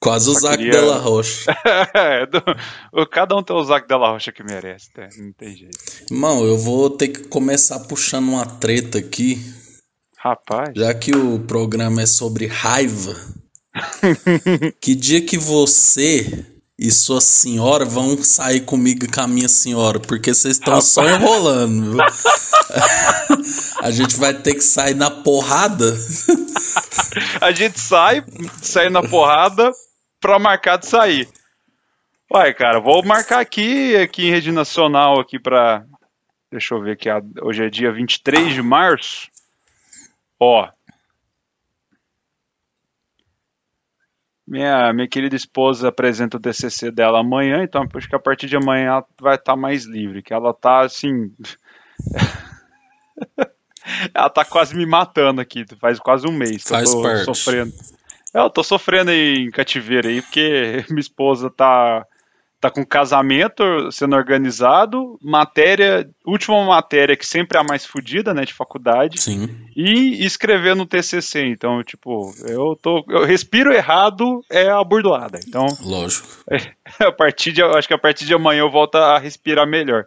Quase o Zac queria- Della Rocha. É, do- cada um tem o Zac Della Rocha que merece, né? não tem jeito. Irmão, eu vou ter que começar puxando uma treta aqui, Rapaz, já que o programa é sobre raiva. que dia que você e sua senhora vão sair comigo e com a minha senhora? Porque vocês estão só enrolando. viu? a gente vai ter que sair na porrada. a gente sai, sai na porrada pra marcar de sair. Vai, cara, vou marcar aqui, aqui em rede nacional, aqui pra. Deixa eu ver aqui, hoje é dia 23 de março. Ó. Minha, minha querida esposa apresenta o TCC dela amanhã, então acho que a partir de amanhã ela vai estar mais livre, que ela tá assim. ela tá quase me matando aqui, faz quase um mês que Faz eu tô parte. sofrendo. É, Eu tô sofrendo aí em cativeiro aí, porque minha esposa tá, tá com casamento sendo organizado, matéria, última matéria que sempre é a mais fodida, né, de faculdade, Sim. e escrevendo no TCC. Então, tipo, eu tô, eu respiro errado é a burdoada. Então, Lógico. a partir de, acho que a partir de amanhã eu volto a respirar melhor.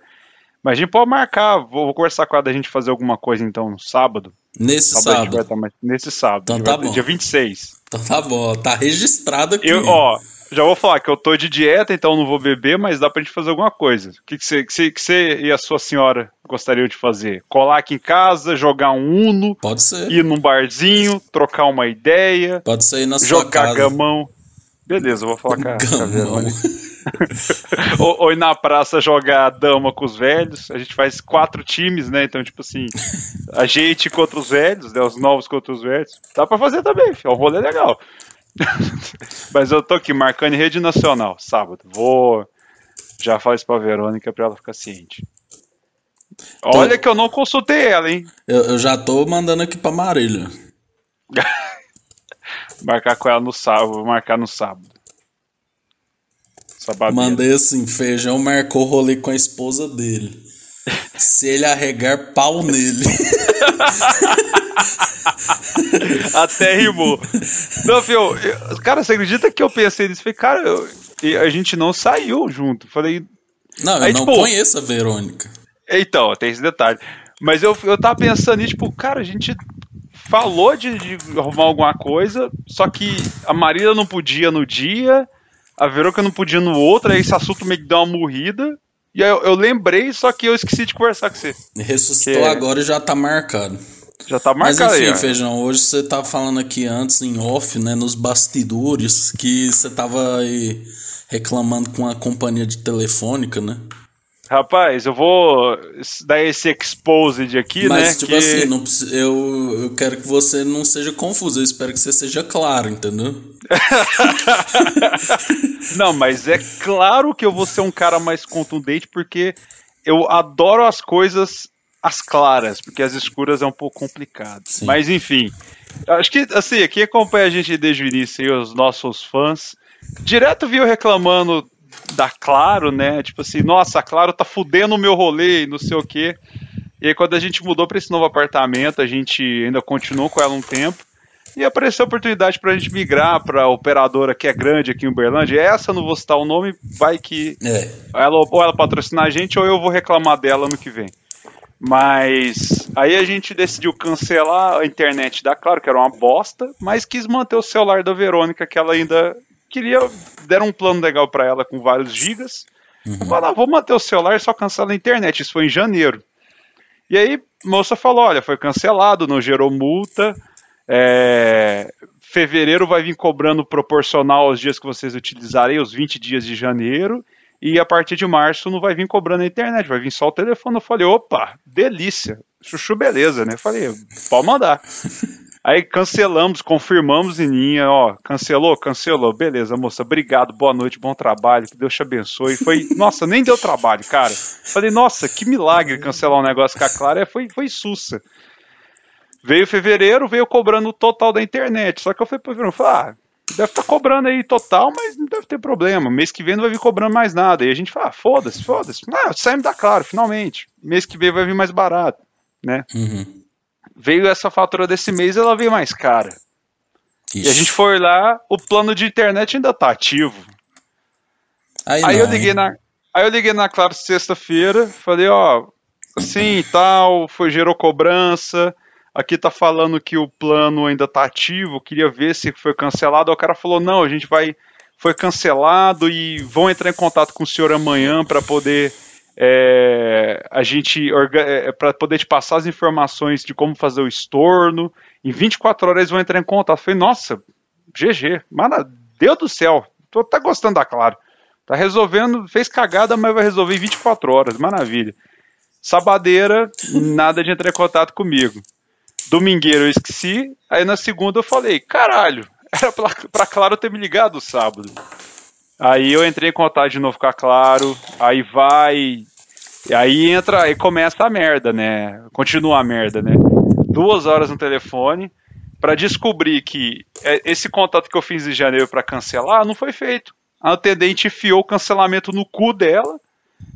Mas a gente pode marcar, vou, vou conversar com ela da gente fazer alguma coisa então no sábado. Nesse Sábado a sábado. estar mais- nesse sábado. Então a tá vai- bom. Dia 26. Então tá bom, tá registrado aqui. Eu, ó, já vou falar que eu tô de dieta, então não vou beber, mas dá pra gente fazer alguma coisa. O que, que, você, que, que você e a sua senhora gostariam de fazer? Colar aqui em casa, jogar um Uno, Pode ser. ir num barzinho, trocar uma ideia, Pode ser aí na sua jogar casa. gamão. Beleza, eu vou falar com a. Verônica. ou, ou ir na praça jogar dama com os velhos. A gente faz quatro times, né? Então, tipo assim, a gente contra os velhos, né? Os novos contra os velhos. Dá pra fazer também, filho. é um rolê legal. Mas eu tô aqui marcando em rede nacional, sábado. Vou. Já isso pra Verônica pra ela ficar ciente. Olha que eu não consultei ela, hein? Eu, eu já tô mandando aqui pra Marília. Marcar com ela no sábado, vou marcar no sábado. Sábado. Mandei assim, feijão marcou rolê com a esposa dele. Se ele arregar pau nele. Até rimou. Não, filho, eu- cara, você acredita que eu pensei nisso? Falei, cara, eu- e a gente não saiu junto. Falei, Não, eu Aí, não tipo- conheço a Verônica. então, tem esse detalhe. Mas eu, eu tava pensando nisso, tipo, cara, a gente falou de, de arrumar alguma coisa, só que a Marília não podia no dia, a Verônica não podia no outro, aí esse assunto meio que deu uma morrida. E aí eu, eu lembrei, só que eu esqueci de conversar com você. Ressuscitou Que- agora e já tá marcado. Já tá Mas marcado enfim, aí. Feijão, hoje você tá falando aqui antes, em off, né, nos bastidores, que você tava aí reclamando com a companhia de telefônica, né? Rapaz, eu vou dar esse exposed aqui, Mas, né? tipo que- assim, não eu, eu quero que você não seja confuso, eu espero que você seja claro, entendeu? Não, mas é claro que eu vou ser um cara mais contundente porque eu adoro as coisas as claras, porque as escuras é um pouco complicado. Sim. Mas enfim, acho que assim, quem acompanha a gente desde o início aí, os nossos fãs, direto viu reclamando da Claro, né? Tipo assim, nossa, a Claro tá fudendo o meu rolê e não sei o quê. E aí quando a gente mudou para esse novo apartamento, a gente ainda continuou com ela um tempo. E apareceu a oportunidade para a gente migrar para a operadora que é grande aqui em Uberlândia. Essa, não vou citar o nome, vai que É. ela, ou ela patrocinar a gente ou eu vou reclamar dela no que vem. Mas aí a gente decidiu cancelar a internet da Claro, que era uma bosta, mas quis manter o celular da Verônica, que ela ainda queria. Deram um plano legal para ela com vários gigas. Eu falei, "Ah, vou manter o celular e só cancela a internet. Isso foi em janeiro. E aí, moça falou: olha, foi cancelado, não gerou multa. É, fevereiro vai vir cobrando proporcional aos dias que vocês utilizarem, os 20 dias de janeiro. E a partir de março não vai vir cobrando a internet, vai vir só o telefone. Eu falei, opa, delícia. Chuchu, beleza, né? Eu falei, pode mandar. Aí cancelamos, confirmamos em linha, ó, cancelou, cancelou, beleza, moça, obrigado, boa noite, bom trabalho, que Deus te abençoe. Foi, nossa, nem deu trabalho, cara. Falei, nossa, que milagre cancelar um negócio com a Clara, É, foi, foi sussa. Veio fevereiro, veio cobrando o total da internet, só que eu fui pra Verão, falei, ah, deve estar cobrando aí total, mas não deve ter problema, mês que vem não vai vir cobrando mais nada. E a gente fala, ah, foda-se, foda-se, ah, saímos da Claro, finalmente, mês que vem vai vir mais barato, né? Uhum. Veio essa fatura desse mês, ela veio mais cara. Ixi. E a gente foi lá, o plano de internet ainda tá ativo. Aí, aí não, eu liguei na, aí eu liguei na Claro sexta-feira, falei, ó, assim e tal, foi gerou cobrança. Aqui tá falando que o plano ainda tá ativo, queria ver se foi cancelado. O cara falou: "Não, a gente vai foi cancelado e vão entrar em contato com o senhor amanhã para poder é, a gente é, para poder te passar as informações de como fazer o estorno. Em 24 horas eles vão entrar em contato. Eu falei, nossa, GG, mano, Deus do céu, tô tá gostando da Claro. Tá resolvendo, fez cagada, mas vai resolver em 24 horas, maravilha. Sabadeira, nada de entrar em contato comigo. Domingueiro eu esqueci, aí na segunda eu falei, caralho, era pra, pra Claro ter me ligado sábado. Aí eu entrei em contato de novo com a Claro, aí vai. E aí entra, aí começa a merda, né? Continua a merda, né? Duas horas no telefone para descobrir que é, esse contato que eu fiz em janeiro para cancelar não foi feito. A atendente enfiou o cancelamento no cu dela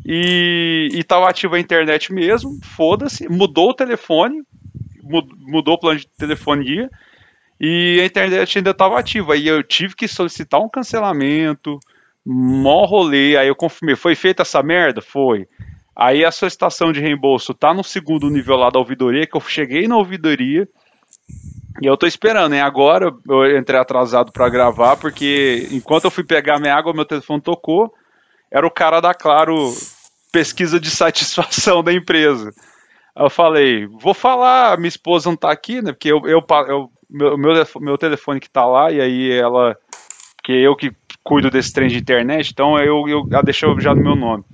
e, e tava ativa a internet mesmo, foda-se, mudou o telefone, mudou o plano de telefonia e a internet ainda estava ativa. E eu tive que solicitar um cancelamento, mó rolê, aí eu confirmei, foi feita essa merda? Foi. Aí a solicitação de reembolso tá no segundo nível lá da ouvidoria, que eu cheguei na ouvidoria, e eu tô esperando, hein? Agora eu entrei atrasado para gravar, porque enquanto eu fui pegar minha água, meu telefone tocou, era o cara da Claro pesquisa de satisfação da empresa. Aí eu falei, vou falar, minha esposa não tá aqui, né? Porque eu, eu, eu meu, meu, meu telefone que tá lá, e aí ela. Que eu que cuido desse trem de internet, então eu, eu a deixou já no meu nome.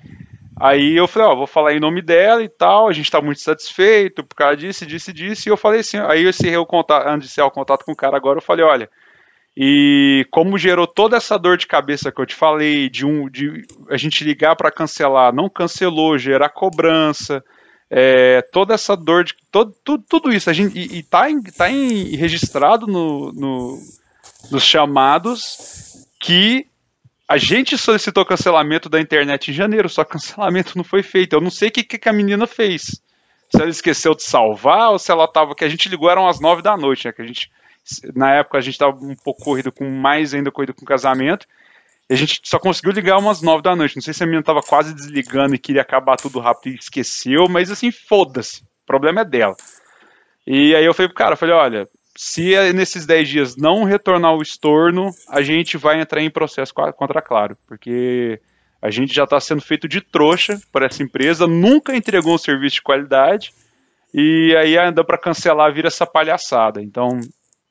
Aí eu falei, ó, vou falar em nome dela e tal, a gente tá muito satisfeito por causa disso, disso, disso, e eu falei assim, aí eu encerrei o contato, antes de ser o contato com o cara agora, eu falei, olha, e como gerou toda essa dor de cabeça que eu te falei, de um de a gente ligar para cancelar, não cancelou, gerar cobrança, é, toda essa dor de todo, tudo, tudo isso a gente e, e tá, em, tá em, registrado no, no, nos chamados que a gente solicitou cancelamento da internet em janeiro, só cancelamento não foi feito. Eu não sei o que, que a menina fez. Se ela esqueceu de salvar ou se ela tava. Que a gente ligou eram as nove da noite, né? Que a gente. Na época a gente tava um pouco corrido com mais ainda corrido com casamento. E a gente só conseguiu ligar umas nove da noite. Não sei se a menina tava quase desligando e queria acabar tudo rápido e esqueceu, mas assim, foda-se. O problema é dela. E aí eu falei pro cara, falei, olha, se nesses 10 dias não retornar o estorno, a gente vai entrar em processo contra a Claro, porque a gente já está sendo feito de trouxa por essa empresa, nunca entregou um serviço de qualidade, e aí ainda para cancelar vira essa palhaçada. Então,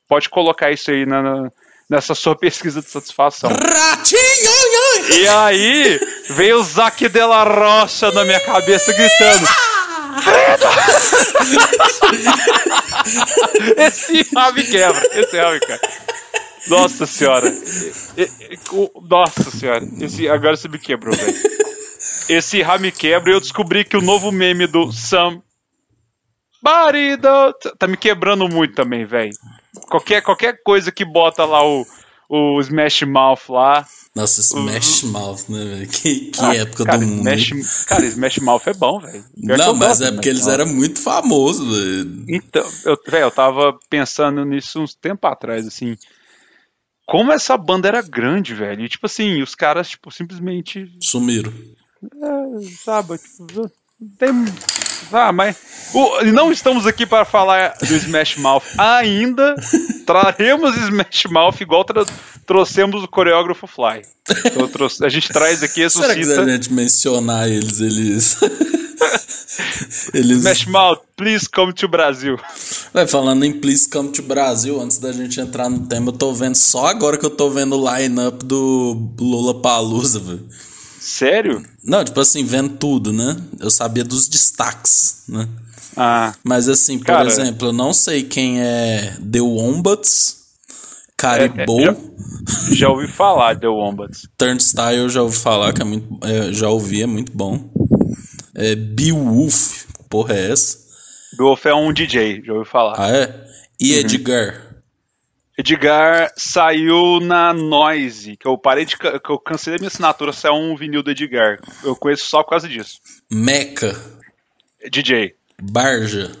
pode colocar isso aí na, nessa sua pesquisa de satisfação. Ratinho! E aí veio o Zaque de la Rocha na minha cabeça gritando. esse rabo quebra, esse rabo quebra. Nossa senhora. Nossa senhora. Esse, agora você me quebrou, velho. Esse rabo me quebra e eu descobri que o novo meme do Sam Marido tá me quebrando muito também, velho. Qualquer, qualquer coisa que bota lá o, o Smash Mouth lá. Nossa, Smash uhum. Mouth, né, velho? Que, que ah, época cara, do mundo. Smash, cara, Smash Mouth é bom, velho. Não, mas é porque eles eram muito famosos, velho. Então, eu, velho, eu tava pensando nisso uns tempo atrás, assim. Como essa banda era grande, velho. E, tipo assim, os caras, tipo, simplesmente. Sumiram. É, sabe, tipo, tem. Ah, mas. Uh, não estamos aqui para falar do Smash Mouth ainda. Traremos Smash Mouth igual tra trouxemos o coreógrafo Fly. Então, a gente traz aqui essa Será que se a gente mencionar eles, eles. eles... Smash Mouth, please come to Brasil. Vai, falando em Please Come to Brasil, antes da gente entrar no tema, eu tô vendo só agora que eu tô vendo o line-up do Lula Palusa, velho. Sério? Não, tipo assim, vendo tudo, né? Eu sabia dos destaques, né? Ah. Mas assim, por cara, exemplo, eu não sei quem é The Wombats, Caribou. É, é, já, já, ouvi falar The Wombats. Turnstile eu já ouvi falar, que é muito. É, já ouvi, é muito bom. É, Beowulf, porra é essa? Beowulf é um DJ, já ouvi falar. Ah, é? E uhum. Edgar? Saiu na Noise, que eu parei de. que eu cancelei minha assinatura, saiu um vinil do Edgar. Eu conheço só por causa disso. Meca. DJ. Barja.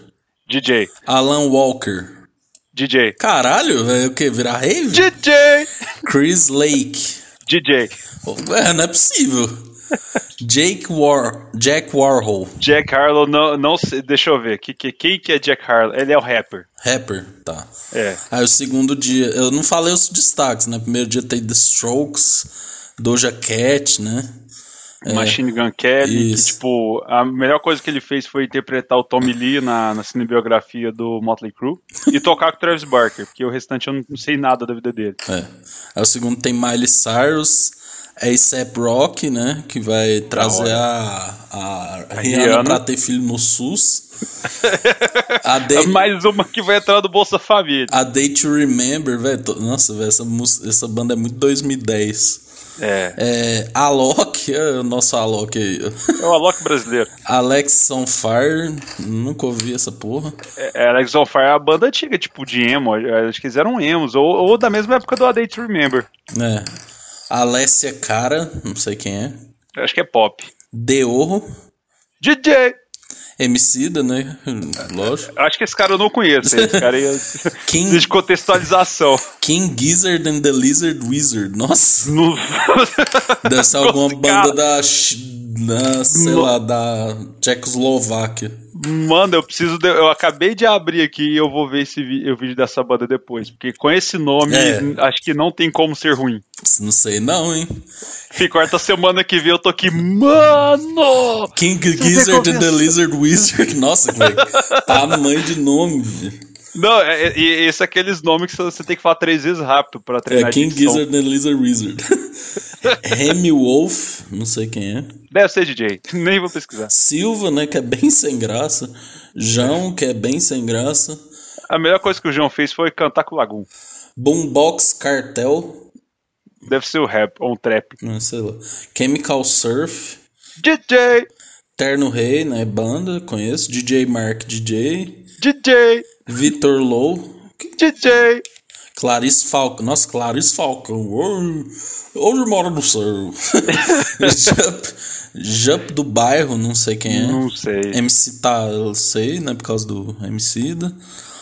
DJ. Alan Walker. DJ. Caralho, é o que? Virar rave? DJ! Chris Lake. DJ. É, não é possível. Jake War... Jack Warhol. Jack Harlow, não, não sei, deixa eu ver. Que, que, quem que é Jack Harlow? Ele é o rapper. Rapper, tá. É. Aí o segundo dia, eu não falei os destaques, né? Primeiro dia tem The Strokes, Doja Cat, né? Machine Gun Kelly, que, Isso. tipo, a melhor coisa que ele fez foi interpretar o Tommy Lee na, na cinebiografia do Motley Crue e tocar com o Travis Barker, porque o restante eu não sei nada da vida dele. É. Aí o segundo tem Miley Cyrus, A$AP Rock, né? Que vai trazer a, a, Rihanna, Rihanna. pra ter filho no SUS. a, Day, Mais uma que vai entrar no Bolsa Família. a Day to Remember, velho. Nossa, velho, essa, essa banda é muito 2010. É, É, Alok, é o nosso Alok aí. é o Alok brasileiro. Alex on Fire, nunca ouvi essa porra. É, é, Alex on Fire é a banda antiga, tipo, de emo. Acho que eles eram emos, ou, ou da mesma época do A Day to Remember. É. Alessia Cara, não sei quem é. Acho que é pop. Deorro, DJ! Emicida, né? Lógico. Acho que esse cara eu não conheço. Esse cara King- precisa de contextualização. King Gizzard and the Lizard Wizard. Nossa, ser alguma banda da, da sei lá, da Tchecoslováquia. Mano, eu preciso. de- eu acabei de abrir aqui e eu vou ver esse o vídeo dessa banda depois. Porque com esse nome, É. acho que não tem como ser ruim. Não sei não, hein? E quarta semana que vem eu tô aqui, mano! King Gizzard and the. Lizard Wizard. Nossa, velho. Tamanho de nome, velho. Não, é, é, e esse é aqueles nomes que você tem que falar três vezes rápido pra É treinar King dicção. Gizzard and Lizard Wizard. Remy Wolf, não sei quem é. Deve ser DJ, nem vou pesquisar. Silva, né, que é bem sem graça. João, que é bem sem graça. A melhor coisa que o João fez foi cantar com o Lagoon. Boombox Cartel, Deve ser o rap ou um trap. não sei lá. Chemical Surf, DJ! Terno Rei, né, banda, conheço. DJ Mark DJ, DJ! Vitor Low, DJ! Clarice Falcão. Nossa, Clarice Falcão. Hoje mora no céu. Jup, Jup do bairro, não sei quem é. Não sei. MC tá, eu sei, né, por causa do MC da.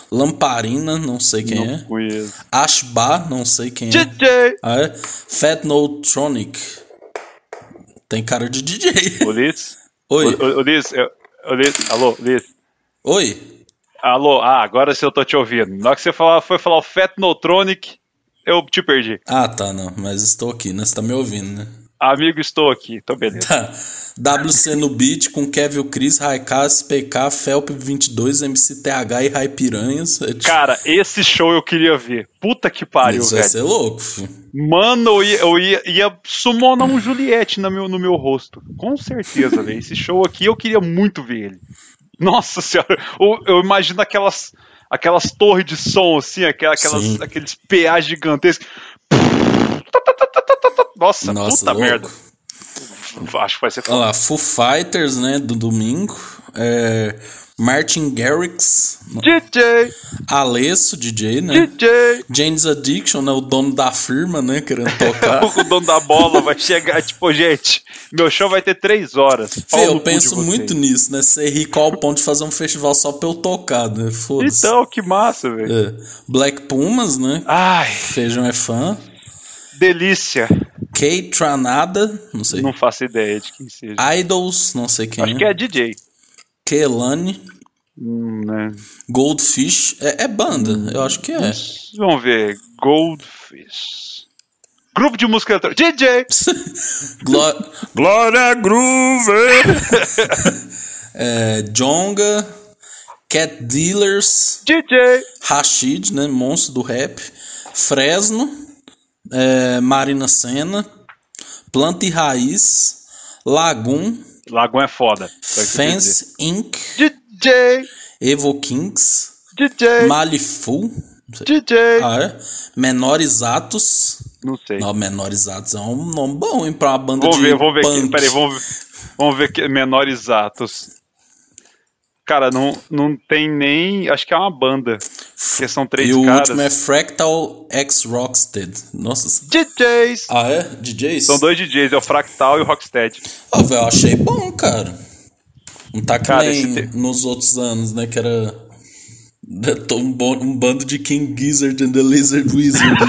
Lamparina, não sei quem Não é. conheço. Ashba, não sei quem é. DJ! Ah, é? Fat No Tronic. Tem cara de DJ. Liz? Oi. Liz, alô, Liz. Oi. Alô, ah, agora sim eu tô te ouvindo. Na hora que você falar, foi falar o Fat Notronic, eu te perdi. Ah, tá, não. Mas estou aqui, né? Você tá me ouvindo, né? Amigo, estou aqui. Então, beleza. Tá. WC no beat com Kevin Chris, Raikaz, PK, Felp 22, MCTH e Rai Piranhas. Tipo- Cara, esse show eu queria ver. Puta que pariu, Isso vai velho. ser louco, filho. Mano, eu ia, eu ia, ia um Juliette no meu, no meu rosto. Com certeza, velho. Esse show aqui eu queria muito ver ele. Nossa senhora. Eu, eu imagino aquelas, aquelas torres de som, assim, aquela- aquelas, aqueles PA gigantescos. Nossa, Nossa, puta louco. merda. Acho que vai ser Olha lá, Foo Fighters, né? Do domingo. É, Martin Garrix, DJ, Alesso, DJ, né? DJ. James Addiction, né? O dono da firma, né? Querendo tocar. O dono da bola vai chegar, tipo, gente, meu show vai ter três horas. Fê, eu penso muito nisso, né? Ser rico ao ponto de fazer um festival só pra eu tocar, né? Foda-se. Então, que massa, velho. É. Black Pumas, né? Ai, Feijão é fã. delícia. Kay Tranada, não sei. Não faço ideia de quem seja. Idols, não sei quem Acho que é DJ. Kelani. Hum, né? Goldfish. É, é banda, eu acho que é. Vamos ver. Goldfish. Grupo de música eletrônica. DJ! Glória Groove! é, Jonga. Cat Dealers. DJ! Rashid, né? Monstro do rap. Fresno. é, Marina Senna. Planta e Raiz. Lagoon. Lagoon é foda. Fence Inc. DJ! Evo Kings. DJ! Malifu. Não sei. DJ! Ah, é? Menores Atos. Não sei. Não, Menores Atos é um nome bom, hein? Pra uma banda Vamos de ver, vamos ver. punk. Aqui. Peraí, vamos ver. Vamos ver que menores atos. Cara, não, não tem nem. Acho que é uma banda. Porque são três E o caras. último é Fractal X Rockstead. Nossa. DJs! Ah, é? DJs? São dois DJs, é o Fractal e o Rocksteady. Ah, velho, eu achei bom, cara. Não tá que nem te- nos outros anos, né? Que era um, um, bando de King Gizzard and the Lizard Wizard.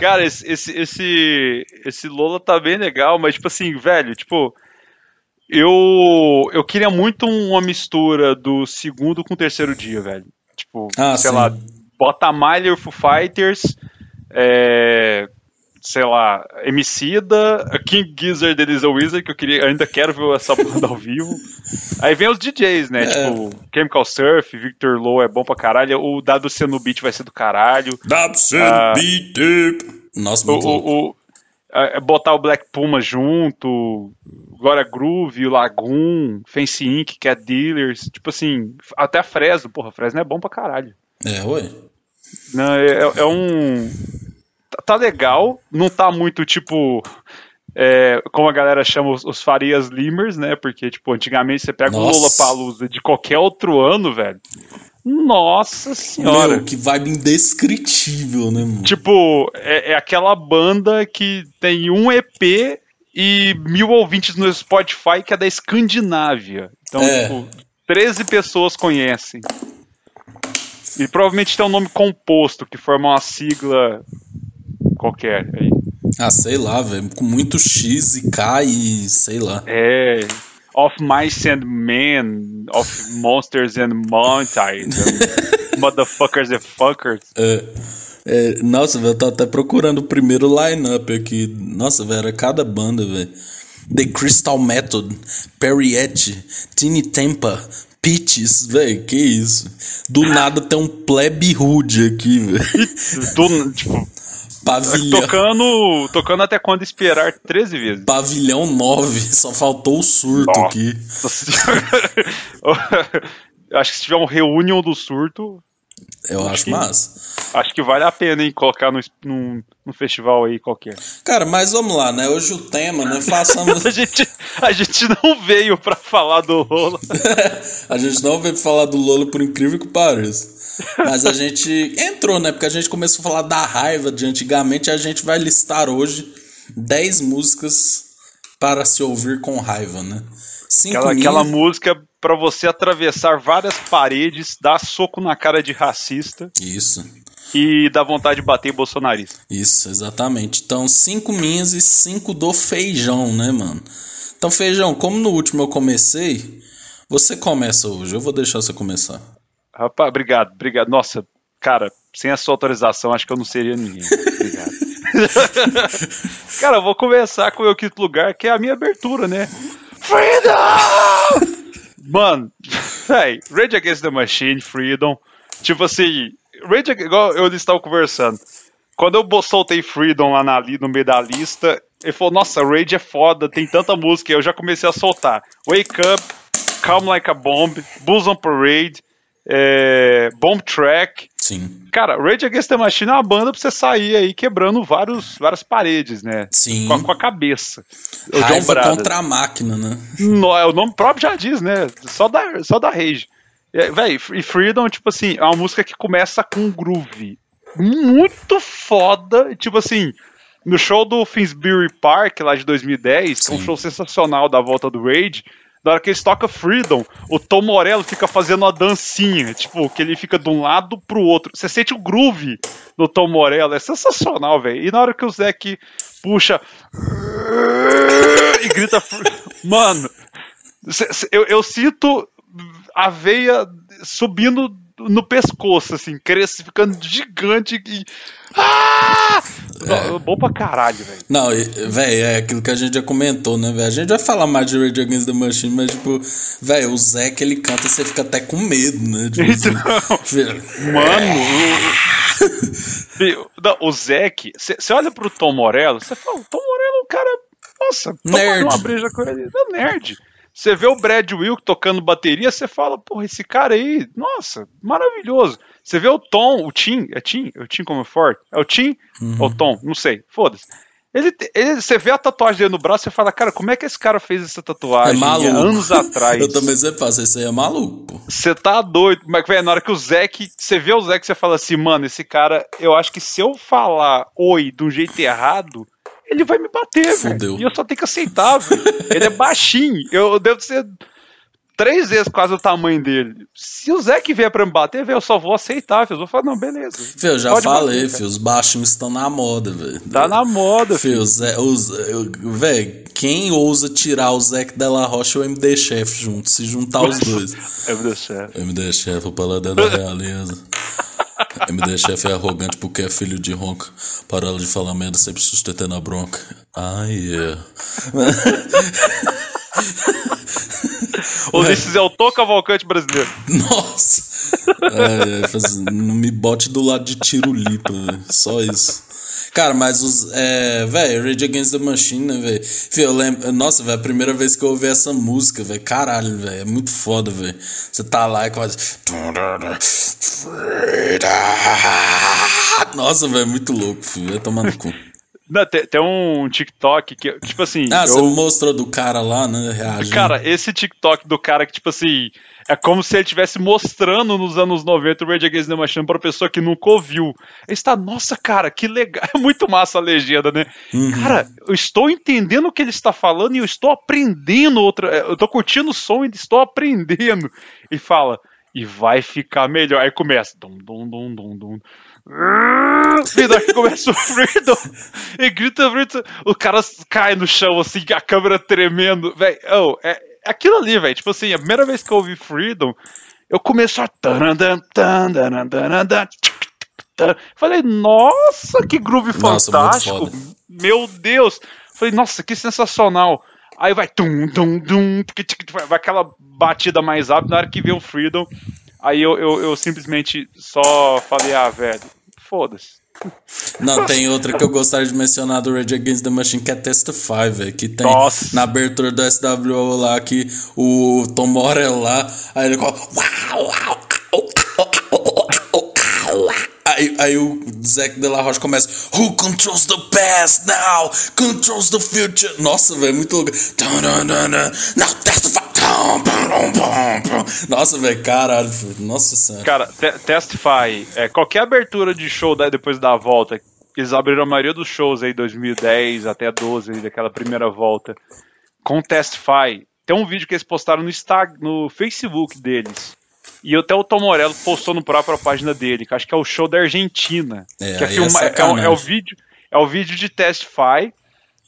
Cara, esse, esse, esse, esse Lola tá bem legal, mas, tipo assim, velho, tipo. Eu, eu queria muito uma mistura do segundo com o terceiro dia, velho. Tipo, ah, sei sim. lá, bota Myler Foo Fighters, é, sei lá, Emicida, King Gizzard Elisa Wizard, que eu queria, ainda quero ver essa banda ao vivo. Aí vem os DJs, né? É. Tipo, Chemical Surf, Victor Low é bom pra caralho. O WC no beat vai ser do caralho. WC ah, beat. Nossa, muito o, o, o botar o Black Puma junto, Glória Groove, o Lagoon, Fancy Inc, Cat Dealers, tipo assim, até a Fresno, porra, Fresno é bom pra caralho. É, ué. Não, é, é, é um tá legal, não tá muito tipo. É, como a galera chama os, os, Farias Limers, né? Porque, tipo, antigamente você pega Nossa. o Lola Palusa de qualquer outro ano, velho. Nossa senhora. Meu, que vibe indescritível, né, mano? Tipo, é, é aquela banda que tem um EP e mil ouvintes no Spotify que é da Escandinávia. Então, é. tipo, 13 pessoas conhecem. E provavelmente tem um nome composto que forma uma sigla qualquer aí. Ah, sei lá, velho. Com muito X e K e sei lá. É. Of Mice and Men, of Monsters and Mountains, Motherfuckers and Fuckers. É, é, nossa, velho, eu tô até procurando o primeiro line-up aqui. Nossa, velho, era cada banda, velho. The Crystal Method, Perriette, Tiny Tempa, Peaches, velho, que isso? Do nada tem um plebe rude aqui, velho. tipo, Pavilhão. Tocando, tocando até quando esperar 13 vezes. Pavilhão 9, só faltou o surto Nossa. aqui. acho que se tiver um reunião do surto. Eu acho, acho massa. Acho que vale a pena, hein, colocar no, num, num festival aí qualquer. Cara, mas vamos lá, né? Hoje o tema, né? Façamos. a, gente, a gente não veio pra falar do Lola. a gente não veio pra falar do Lola, por incrível que pareça. Mas a gente entrou, né? Porque a gente começou a falar da raiva de antigamente. A gente vai listar hoje 10 músicas para se ouvir com raiva, né? Cinco aquela, minhas... aquela música para você atravessar várias paredes, dar soco na cara de racista. Isso. E dar vontade de bater em bolsonarista. Isso, exatamente. Então, cinco minhas e cinco do feijão, né, mano? Então, feijão, como no último eu comecei, você começa hoje. Eu vou deixar você começar. Rapaz, obrigado, obrigado. Nossa, cara, sem a sua autorização, acho que eu não seria ninguém. Obrigado. cara, eu vou começar com o meu quinto lugar, que é a minha abertura, né? Freedom! Mano, véi, Rage Against the Machine, Freedom. Tipo assim, Rage igual eu estava conversando. Quando eu soltei Freedom lá na, no meio da lista, ele falou: Nossa, Rage é foda, tem tanta música. Eu já comecei a soltar Wake Up, Calm Like a Bomb, Bulls on Parade é, Bomb Track. Sim. Cara, Rage Against the Machine é uma banda pra você sair aí quebrando vários, várias paredes, né? Sim. Com a, com a cabeça. Raiva contra a máquina, né? No, é, o nome próprio já diz, né? Só da, só da Rage. É, véi, e Freedom, tipo assim, é uma música que começa com um groove muito foda. Tipo assim, no show do Finsbury Park, lá de 2010, Sim. que é um show sensacional da volta do Rage, na hora que eles tocam Freedom, o Tom Morello fica fazendo uma dancinha, tipo, que ele fica de um lado pro outro. Você sente o groove do Tom Morello, é sensacional, velho. E na hora que o Zack puxa e grita, mano, eu, eu sinto a veia subindo no pescoço, assim, cresce, ficando gigante e. Ah! É. Bom pra caralho, velho. Não, velho, é aquilo que a gente já comentou, né, velho? A gente vai falar mais de Rage Against the Machine, mas, tipo, velho, o Zé que ele canta, você fica até com medo, né? Tipo, então, assim, mano, o, não, o Zeke, você olha pro Tom Morello, você fala, o Tom Morello é um cara, nossa, nerd. uma breja com ele, é nerd. Você vê o Brad Wilk tocando bateria, você fala, porra, esse cara aí, nossa, maravilhoso. Você vê o Tom, o Tim, é Tim? É o Tim como é forte? É o Tim uhum. ou o Tom? Não sei, foda-se. Ele, ele, você vê a tatuagem dele no braço e fala, cara, como é que esse cara fez essa tatuagem é maluco. anos atrás? Eu também sempre faço, esse aí é maluco. Você tá doido, mas velho, na hora que o Zeke, você vê o Zeke, você fala assim, mano, esse cara, eu acho que se eu falar oi de um jeito errado, ele vai me bater, velho. E eu só tenho que aceitar, velho. Ele é baixinho. Eu devo ser três vezes quase o tamanho dele. Se o Zeke vier pra me bater, velho, eu só vou aceitar, filho. Eu vou falar, não, beleza. Fio, eu já Pode falei, bater, filho, os baixinhos estão na moda, velho. Tá na moda, os, os, velho, quem ousa tirar o Zeke Della Rocha e o MD Chef junto, se juntar os dois. É do céu. MD Chef, o paladar da realeza. MD Chef é arrogante porque é filho de ronca. Para ela de falar merda, sempre sustentando a bronca. Ai, yeah. Ulisses é o Tô Cavalcante brasileiro. Nossa! É, é, faz- não me bote do lado de tiro lipa, velho. Só isso. Cara, mas os. É, velho, Rage Against the Machine, né, velho? Eu lembro. Nossa, velho, a primeira vez que eu ouvi essa música, velho. Caralho, velho. É muito foda, velho. Você tá lá e quase. Nossa, velho, é muito louco, filho. Vai tomar no cu. Não, tem, tem um TikTok que, tipo assim. Ah, você eu- mostrou do cara lá, né? Reagindo. Cara, esse TikTok do cara que, tipo assim, é como se ele estivesse mostrando nos anos 90 o Rage Against the Machine pra pessoa que nunca ouviu. Ele está, nossa, cara, que legal. É muito massa a legenda, né? Cara, eu estou entendendo o que ele está falando e eu estou aprendendo outra. Eu tô curtindo o som e estou aprendendo. E fala, e vai ficar melhor. Aí começa. Dum, dum, dum, dum, dum. E daí começa o Freedom e grita, grita, o cara cai no chão assim, a câmera tremendo, velho. Oh, é, é aquilo ali, velho. Tipo assim, a primeira vez que eu ouvi Freedom, eu começo a. Falei, nossa, que groove Nossa, fantástico! Meu Deus! Falei, nossa, que sensacional! Aí vai tum, tum, tum, vai aquela batida mais rápida, na hora que vê o Freedom, aí eu, eu, eu simplesmente só falei, ah, velho, foda-se. Não, tem outra que eu gostaria de mencionar do Rage Against the Machine, que é Testify, velho. Que tem Nossa. na abertura do SWO lá, que o Tom Morello lá, aí ele fala... Aí, aí o Zac de la Rocha começa Who controls the past now? Controls the future Nossa, velho, muito louco. Now testify Nossa, velho, caralho. Nossa senhora Cara, te- Testify, é, qualquer abertura de show da- depois da volta, eles abriram a maioria dos shows aí 2010 até 12, aí, daquela primeira volta, com Testify. Tem um vídeo que eles postaram no, Insta, no Facebook deles. E até o Tom Morello postou no própria página dele, que acho que é o show da Argentina. É, que é, é filma- é, sacanagem. é o vídeo, é o vídeo de Testify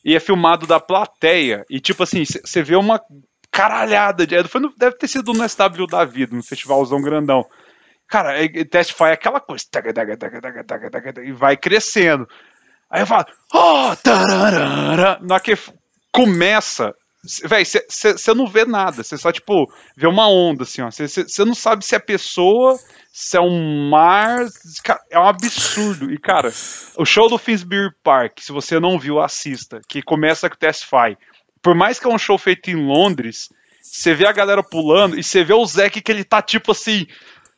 e é filmado da plateia. E tipo assim, você vê uma caralhada de. Foi no- deve ter sido no SW da vida, no festivalzão grandão. Cara, é- é- Testify é aquela coisa. E vai crescendo. Aí eu falo, oh, tararara. Na que começa. Véi, você não vê nada, você só, tipo, vê uma onda, assim, ó. Você não sabe se é pessoa, se é um mar. Cara, É um absurdo. E, cara, o show do Finsbury Park, se você não viu, assista. Que começa com o Testify. Por mais que é um show feito em Londres, você vê a galera pulando e você vê o Zack que ele tá tipo assim.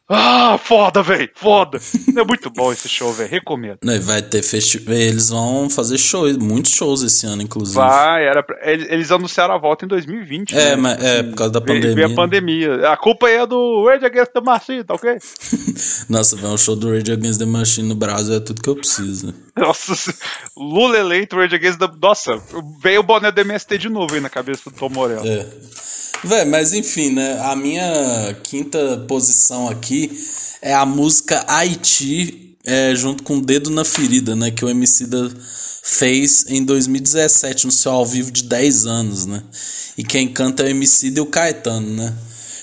Ah, foda, velho, foda. É muito bom esse show, velho, recomendo. Né, Vai ter festival. Eles vão fazer shows, muitos shows esse ano, inclusive. Vai, era pra- eles, anunciaram a volta em 2020. É, né? mas é por causa da pandemia. veio a né? pandemia. A culpa é do Rage Against the Machine, tá ok? Nossa, vai um show do Rage Against the Machine no Brasil é tudo que eu preciso. Nossa, Lula eleito, Rage Against the... Nossa, veio o boné do MST de novo aí na cabeça do Tom Morello. É. Véi, mas enfim, né? A minha quinta posição aqui é a música Haiti, é, junto com Dedo na Ferida, né? Que o Emicida fez em 2017, no seu ao vivo de 10 anos, né? E quem canta é o Emicida e o Caetano, né?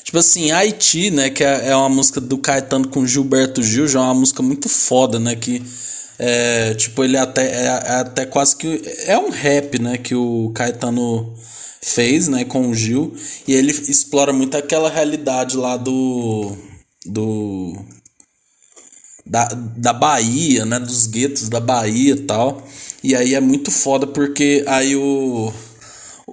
Tipo assim, Haiti, né? Que é é uma música do Caetano com Gilberto Gil, já é uma música muito foda, né? Que é, tipo, ele até, é, é até quase que. É um rap, né? Que o Caetano fez, né? Com o Gil. E ele explora muito aquela realidade lá do. Do. Da, da Bahia, né? Dos guetos da Bahia e tal. E aí é muito foda porque aí o.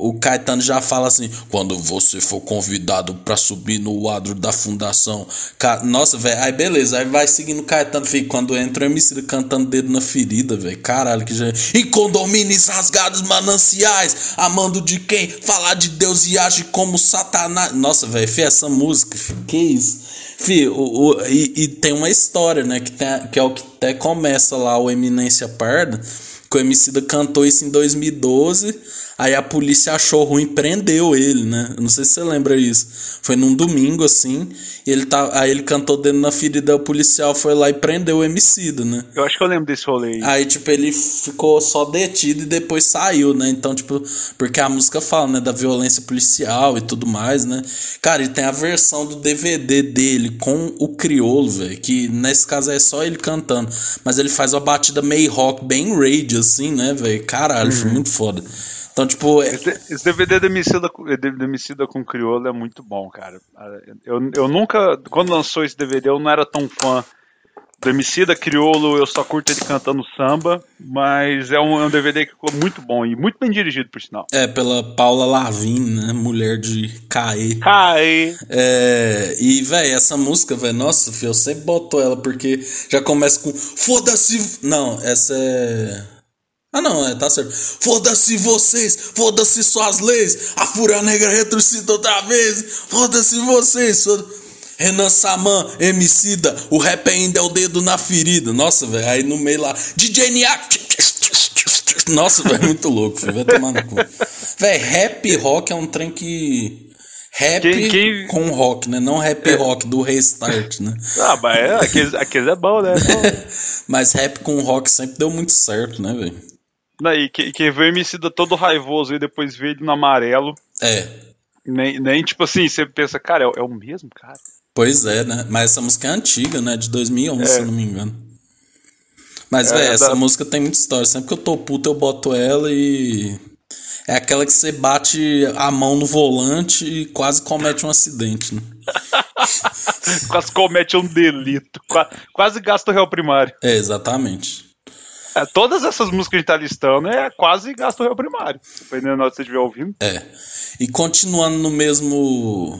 O Caetano já fala assim: quando você for convidado pra subir no adro da fundação. Ca- Nossa, velho, aí beleza, aí vai seguindo o Caetano, filho, quando entra o MC cantando dedo na ferida, velho. Caralho, que já. Em condomínios rasgados, mananciais, amando de quem? Falar de Deus e age como Satanás. Nossa, velho, filho, essa música, filho, que isso? Filho, o, o- e, e tem uma história, né? Que, tem, que é o que até começa lá o Eminência Parda, que o Emicida cantou isso em 2012, aí a polícia achou ruim e prendeu ele, né? Eu não sei se você lembra isso. Foi num domingo, assim, e ele tá, aí ele cantou dentro na ferida, o policial foi lá e prendeu o Emicida, né? Eu acho que eu lembro desse rolê aí. Aí, tipo, ele ficou só detido e depois saiu, né? Então, tipo, porque a música fala, né, da violência policial e tudo mais, né? Cara, e tem a versão do DVD dele com o crioulo, velho, que nesse caso é só ele cantando, mas ele faz uma batida meio rock, bem rage, assim, né, velho? Caralho, foi muito foda. Então, tipo. é- Esse, esse DVD do Emicida, do Emicida com Crioulo é muito bom, cara. Eu, eu nunca, quando lançou esse DVD, eu não era tão fã do Emicida Crioulo, eu só curto ele cantando samba, mas é um, é um DVD que ficou muito bom e muito bem dirigido, por sinal. É, pela Paula Lavigne, né? Mulher de Caê. Caê! É, e, velho, essa música, velho, nossa, filho, eu sempre boto ela porque já começa com Foda-se. Não, essa é. Ah, não, é, tá certo. Foda-se vocês, foda-se suas leis. A Fúria Negra ressuscita outra vez. Foda-se vocês. foda- Renan Saman, Emicida, o rap ainda é o dedo na ferida. Nossa, velho, aí no meio lá, DJ Niak. Nossa, velho, muito louco, filho, vai tomar no cu. Velho, rap rock é um trem que. Rap Quem- quem- com rock, né? Não rap rock do Restart, né? Ah, mas é, aqueles, aqueles é bom, né? Mas rap com rock sempre deu muito certo, né, velho? Daí, quem, quem vê o todo raivoso e depois vê ele no amarelo, É, nem, nem tipo assim, você pensa, cara, é, o- é o mesmo cara? pois é, né? Mas essa música é antiga, né? De 2011, se eu não me engano. Mas, É, velho, essa da- música tem muita história. Sempre que eu tô puto, eu boto ela e. É aquela que você bate a mão no volante e quase comete um acidente, né? Quase comete um delito, qua- quase gasta o réu primário. É, exatamente. É, todas essas músicas que a gente tá listando é quase gasto réu primário. Dependendo de onde você estiver ouvindo. É. E continuando no mesmo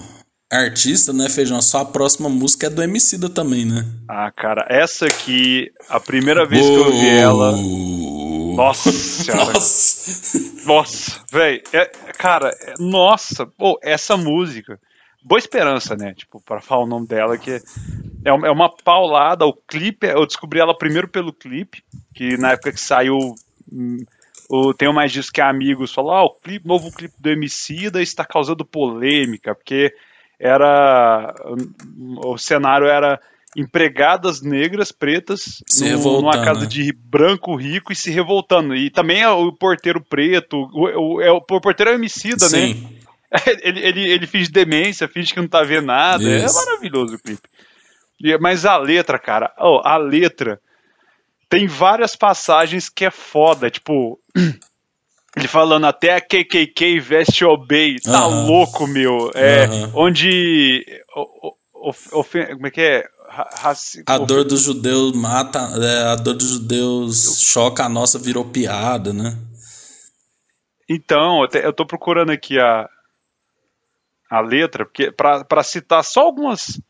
artista, né, Feijão? Só a próxima música é do Emicida também, né? Ah, cara, essa aqui, a primeira vez que eu ouvi ela. Nossa senhora. Nossa. Nossa, velho. É, cara, é- nossa. Pô, essa música. Boa Esperança, né? Tipo, pra falar o nome dela, que é, é uma- é uma paulada. O clipe, eu descobri ela primeiro pelo clipe, que na época que saiu. hum, o Tenho Mais Disso Que Amigos falou: ah, o clipe, novo clipe do Emicida está causando polêmica, porque era. hum, O cenário era empregadas negras, pretas, revoltando, numa casa né? de branco rico e se revoltando. E também é o porteiro preto, o, o, é o, o porteiro é homicida, né? Sim. Ele, ele, ele finge demência, finge que não tá vendo nada. É Isso. maravilhoso o clipe. E- Mas a letra, cara, ó, a letra tem várias passagens que é foda, tipo. Ele falando até a KKK veste obey, tá louco, meu. É. Onde. of- como é que é? Raci- A dor dos judeus mata. é, a dor dos judeus choca a nossa, virou piada, né? Então, eu, te- eu tô procurando aqui a, a letra, porque pra citar só algumas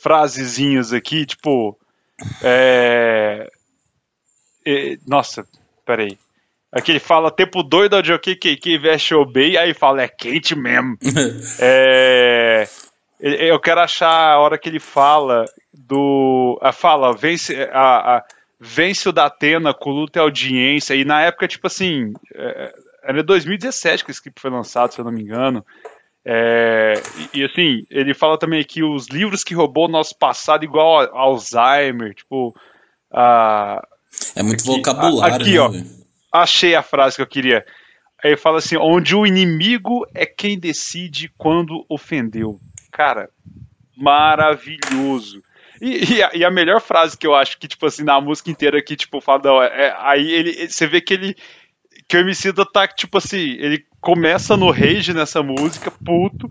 frasezinhas aqui, tipo. É, é, nossa, peraí. Aqui ele fala tempo doido de ok que que veste obey, aí fala é quente mesmo. É, eu quero achar a hora que ele fala do. A fala, vence, a, a- vence o da Atena com luta e audiência. E na época, tipo assim. É, era 2017 que esse clipe foi lançado, se eu não me engano. É, e, e, assim, ele fala também que os livros que roubou o nosso passado, igual a- Alzheimer, tipo. a É muito Aqui, vocabulário, aqui, né, ó. achei a frase que eu queria. Aí ele fala assim: onde o inimigo é quem decide quando ofendeu. Cara, maravilhoso. E, e a, e a melhor frase que eu acho que, tipo assim, na música inteira que, tipo, fala, não, é, é- aí ele, você vê que ele, que o Emicida tá, tipo assim, ele começa no rage nessa música, puto,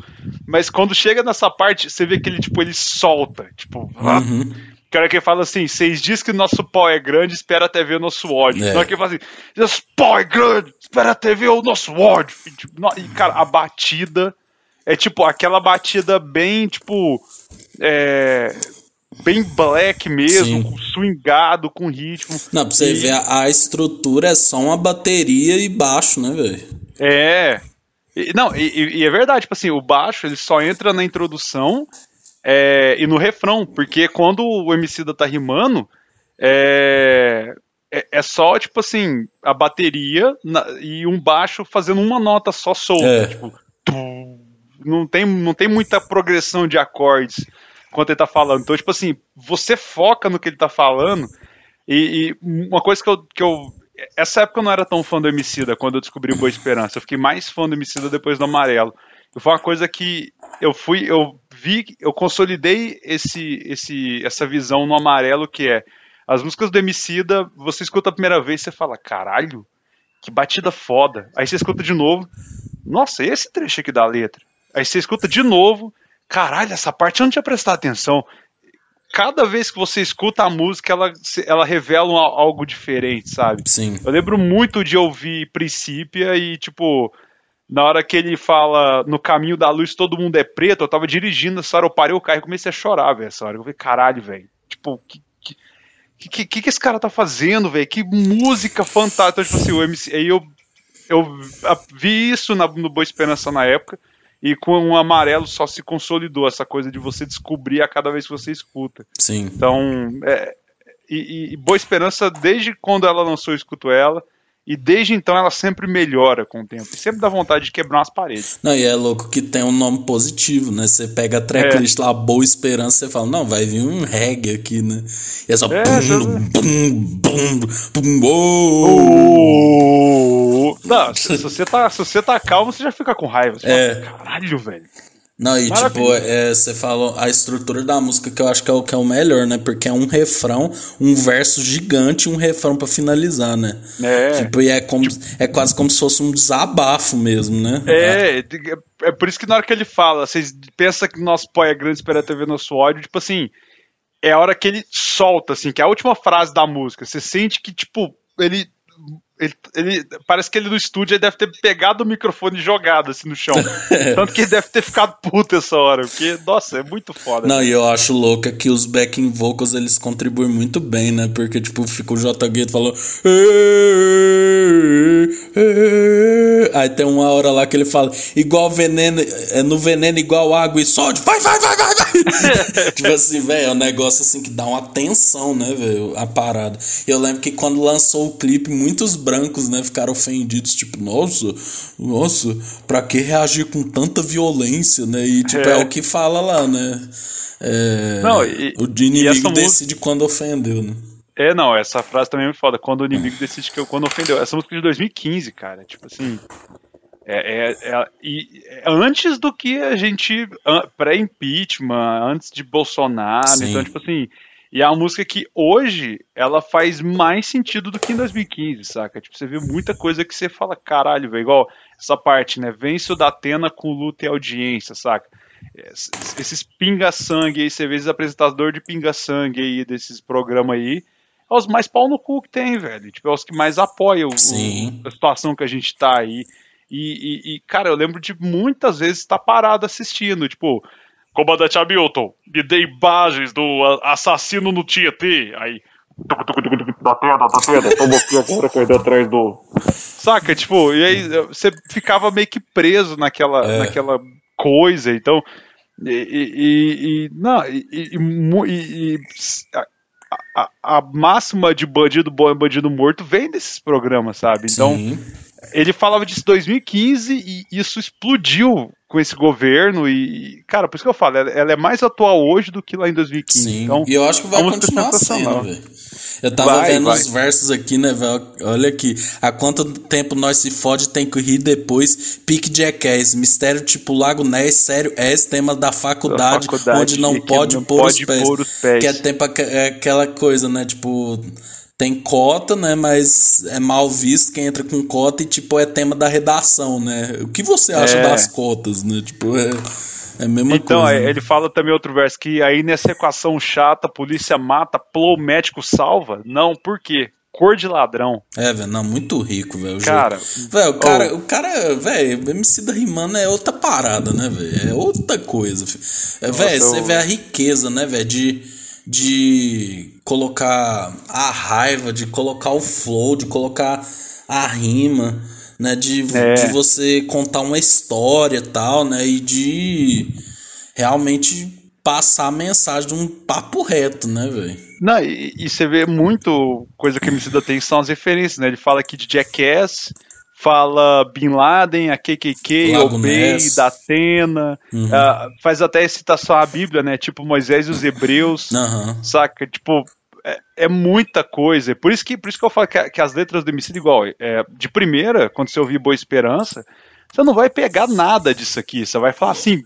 mas quando chega nessa parte, você vê que ele, tipo, ele solta, tipo, Uhum. Que hora que ele fala assim, vocês dizem que nosso pau é grande, espera até ver o nosso ódio. É. Na hora que ele fala assim, nosso pau é grande, espera até ver o nosso ódio. E, tipo, no- e, cara, a batida é tipo aquela batida bem, tipo, é, bem black mesmo, Sim. com swingado, com ritmo. Não, pra você E- ver, a, a estrutura é só uma bateria e baixo, né, velho? É. E- não, e, e- e é verdade, tipo assim, o baixo ele só entra na introdução é, e no refrão, porque quando o Emicida tá rimando, é, é, é só, tipo assim, a bateria na, e um baixo fazendo uma nota só solta. É. Tipo, não tem, não tem muita progressão de acordes enquanto ele tá falando. Então, tipo assim, você foca no que ele tá falando. E, e uma coisa que eu, que eu. Essa época eu não era tão fã do Emicida quando eu descobri o Boa Esperança. Eu fiquei mais fã do Emicida depois do Amarelo. E foi uma coisa que eu fui, eu vi, eu consolidei esse, esse, essa visão no Amarelo que é as músicas do Emicida, você escuta a primeira vez e você fala, caralho, que batida foda. Aí você escuta de novo, nossa, esse trecho aqui da letra. Aí você escuta de novo, caralho, essa parte eu não tinha prestado atenção. Cada vez que você escuta a música, ela, ela revela um, algo diferente, sabe? Sim. Eu lembro muito de ouvir Princípia e, tipo, na hora que ele fala no caminho da luz todo mundo é preto, eu tava dirigindo essa hora, eu parei o carro e comecei a chorar, velho, essa hora. Eu falei, caralho, velho. Tipo, que, que, que, que, esse cara tá fazendo, velho? Que música fantástica. Então, tipo assim, o MC, aí eu, eu vi isso na, no Boa Esperança na época, e com o um amarelo só se consolidou essa coisa de você descobrir a cada vez que você escuta. Sim. Então, é, e, e Boa Esperança, desde quando ela lançou, eu escuto ela. E desde então ela sempre melhora com o tempo. E sempre dá vontade de quebrar umas paredes. Não, e é louco que tem um nome positivo, né? Você pega a tracklist é. lá, Boa Esperança, você fala, não, vai vir um reggae aqui, né? E é só é, bum, bum, bum, bum, oh. Não, se, se, você tá, se você tá calmo, você já fica com raiva. Você é. Fala, Caralho, velho. Não, e tipo, é, você falou a estrutura da música que eu acho que é o que é o melhor, né? Porque é um refrão, um verso gigante e um refrão para finalizar, né? É. Tipo, e é, como, é quase como se fosse um desabafo mesmo, né? É, é, é por isso que na hora que ele fala, vocês pensam que nosso pai é grande, espera TV nosso ódio, tipo assim, é a hora que ele solta, assim, que é a última frase da música. Você sente que, tipo, ele ele, ele, parece que ele no estúdio ele deve ter pegado o microfone e jogado assim no chão. Tanto que ele deve ter ficado puto essa hora, porque, nossa, é muito foda. Não, e eu acho louco que os backing vocals eles contribuem muito bem, né? Porque, tipo, fica o J. Gueto falando. Aí tem uma hora lá que ele fala, igual veneno, é no veneno igual água e sódio, vai, vai, vai, vai, vai. tipo assim, velho, é um negócio assim que dá uma tensão, né, velho, a parada. Eu lembro que quando lançou o clipe, muitos brancos, né, ficaram ofendidos, tipo, nossa, nossa, pra que reagir com tanta violência, né? E, tipo, é, é o que fala lá, né? É, Não, e, o inimigo decide música... quando ofendeu, né? É, não, essa frase também é foda. Quando o inimigo decide que eu, quando ofendeu. Essa música é de 2015, cara. Tipo assim. É, é, é, e, é antes do que a gente. Pré-impeachment, antes de Bolsonaro. Sim. Então, tipo assim. E é uma música que hoje ela faz mais sentido do que em 2015, saca? Tipo, você vê muita coisa que você fala, caralho, velho, igual essa parte, né? Vence o da Atena com luta e audiência, saca? Esses pinga-sangue aí, você vê esses apresentador de pinga-sangue aí desses programas aí, é os mais pau no cu que tem, velho. Tipo, é os que mais apoiam o, a situação que a gente tá aí. E, e, e, cara, eu lembro de muitas vezes estar tá parado assistindo, tipo, Comandante Hamilton, me dê imagens do assassino no Tietê. Aí. Da tenda, da tenda, toma aqui agora correndo atrás do. Saca, tipo, e aí você ficava meio que preso naquela, é. naquela coisa, então. E, e, e não, e, e, a, a, máxima de bandido bom e bandido morto vem desses programas, sabe? Então, Sim. Ele falava disso em 2015 e isso explodiu com esse governo e, cara, por isso que eu falo, ela, é mais atual hoje do que lá em 2015. Sim, então, e eu acho que vai continuar sendo, velho. Eu tava vai, vendo vai. os versos aqui, né, velho? Olha aqui. Há quanto tempo nós se fode, tem que rir depois. Pique Jackass, mistério tipo Lago Ness, sério, é esse tema da faculdade, da faculdade onde não pode, não pôr, os pés, pôr os pés. Que é tempo é aquela coisa, né, tipo tem cota, né? Mas é mal visto quem entra com cota e, tipo, é tema da redação, né? O que você acha é. das cotas, né? Tipo, é, é a mesma então, coisa. Então, ele fala também outro verso que aí nessa equação chata, polícia mata, plou, médico salva. Não, por quê? Cor de ladrão. É, velho, não, muito rico, velho. Cara, velho, o cara, oh. o cara, velho, MC da Rimando é outra parada, né, velho? É outra coisa. É, velho, você vê a riqueza, né, velho, de de colocar a raiva, de colocar o flow, de colocar a rima, né? De, é. de você contar uma história tal, né? E de realmente passar a mensagem de um papo reto, né, velho? Não, e, e, você vê muito coisa que o MC da tem são as referências, né? Ele fala aqui de Jackass, fala Bin Laden, a KKK, Obey, da Atena, uhum. uh, faz até citação à Bíblia, né? Tipo Moisés e os Hebreus, uhum. saca? Tipo, é, é, muita coisa. Por isso que, por isso que eu falo que, que as letras do MC igual, é, de primeira, quando você ouvir Boa Esperança, você não vai pegar nada disso aqui. Você vai falar assim,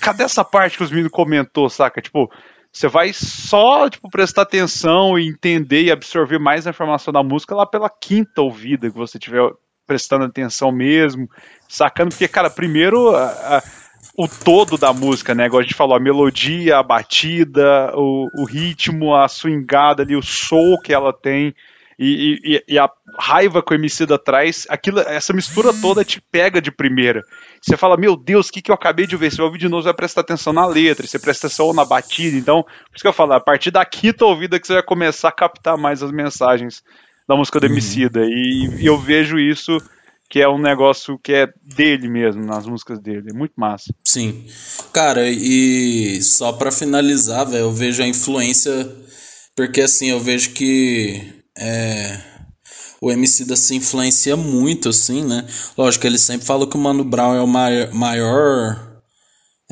cadê essa parte que os meninos comentou, saca? Tipo, você vai só tipo, prestar atenção e entender e absorver mais a informação da música lá pela quinta ouvida que você tiver prestando atenção mesmo, sacando, porque, cara, primeiro a, a, o todo da música, né? Igual a gente falou, a melodia, a batida, o, o ritmo, a swingada ali, o soul que ela tem. E, e, e, a raiva que o MC da traz, aquilo, essa mistura toda te pega de primeira. Você fala, meu Deus, o que, que eu acabei de ver? Você vai ouvir de novo, você vai prestar atenção na letra, você presta atenção na batida. Então, por isso que eu falo, a partir da quinta ouvida que você vai começar a captar mais as mensagens da música do uhum. Emicida. E, e eu vejo isso que é um negócio que é dele mesmo, nas músicas dele. É muito massa. Sim. Cara, e só para finalizar, velho, eu vejo a influência. Porque assim, eu vejo que. É, o MC da se influencia muito, assim, né? Lógico, ele sempre fala que o Mano Brown é o maior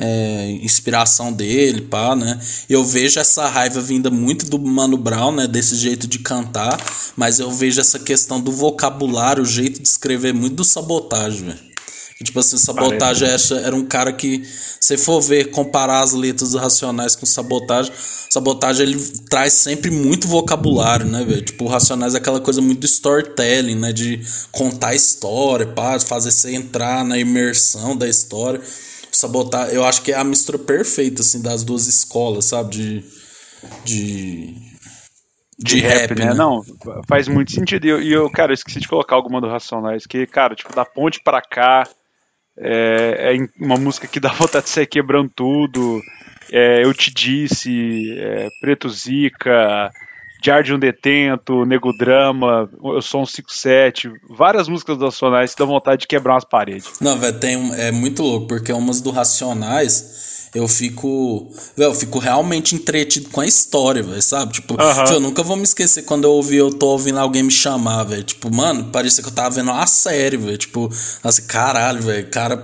é, inspiração dele, pá, né? Eu vejo essa raiva vinda muito do Mano Brown, né? Desse jeito de cantar, mas eu vejo essa questão do vocabulário, o jeito de escrever muito do sabotagem, velho. Tipo assim, Sabotagem era um cara que, se for ver, comparar as letras Racionais com Sabotagem, Sabotagem ele traz sempre muito vocabulário, né, velho? Tipo, Racionais é aquela coisa muito storytelling, né? De contar a história, pá, fazer você entrar na imersão da história sabotar. Eu acho que é a mistura perfeita, assim, das duas escolas, sabe? De. De. De, de rap, rap, né? né? Não, faz muito sentido. E eu, eu, cara, eu esqueci de colocar alguma do Racionais, que, cara, tipo, da ponte para cá, é, é, uma música que dá vontade de sair quebrando tudo. É, eu te disse, é, Preto Zica, Diário de um Detento, Nego Drama, Eu Sou um 57, várias músicas do Racionais que dão vontade de quebrar umas paredes. Não, velho, tem, é muito louco, porque umas do Racionais eu fico. Véio, eu fico realmente entretido com a história, velho, sabe? Tipo, eu nunca vou me esquecer quando eu ouvi, eu tô ouvindo alguém me chamar, velho. Tipo, mano, parecia que eu tava vendo uma série, velho. Tipo, assim, caralho, velho, cara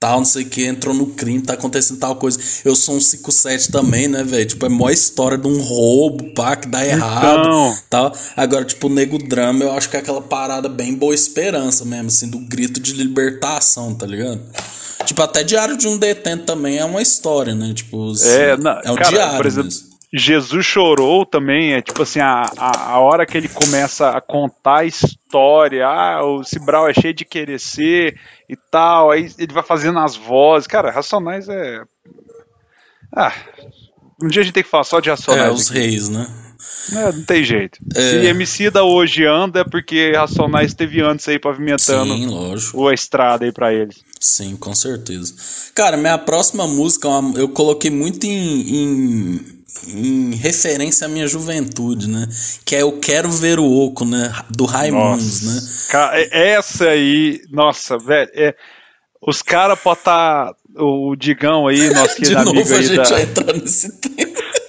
tal, não sei o que, entrou no crime, tá acontecendo tal coisa. Eu sou um 57 também, né, velho? Tipo, é maior história de um roubo, pá, que dá errado, então... tal. Agora, tipo, o Nego Drama, eu acho que é aquela parada bem boa esperança mesmo, assim, do grito de libertação, tá ligado? Tipo, até Diário de um Detento também é uma história, né? Tipo, assim, é, não, é um cara, diário por exemplo, mesmo. Jesus chorou também, é tipo assim, a, a, a, hora que ele começa a contar a história, ah, o Cibral é cheio de querer ser e tal, aí ele vai fazendo as vozes, cara, Racionais é... Ah, um dia a gente tem que falar só de Racionais. É, os aqui. reis, né? É, não tem jeito. É. Se MC da hoje anda é porque Racionais teve antes aí pavimentando Sim, lógico. a estrada aí pra eles. Sim, com certeza. Cara, minha próxima música eu coloquei muito em, em em referência à minha juventude, né? Que é Eu Quero Ver o Oco, né? Do Raimundos, né? Cara, é, essa aí, nossa, velho, é, os caras podem estar. Tá, o Digão aí, nosso querido amigo novo. A gente da... vai entrar nesse tema.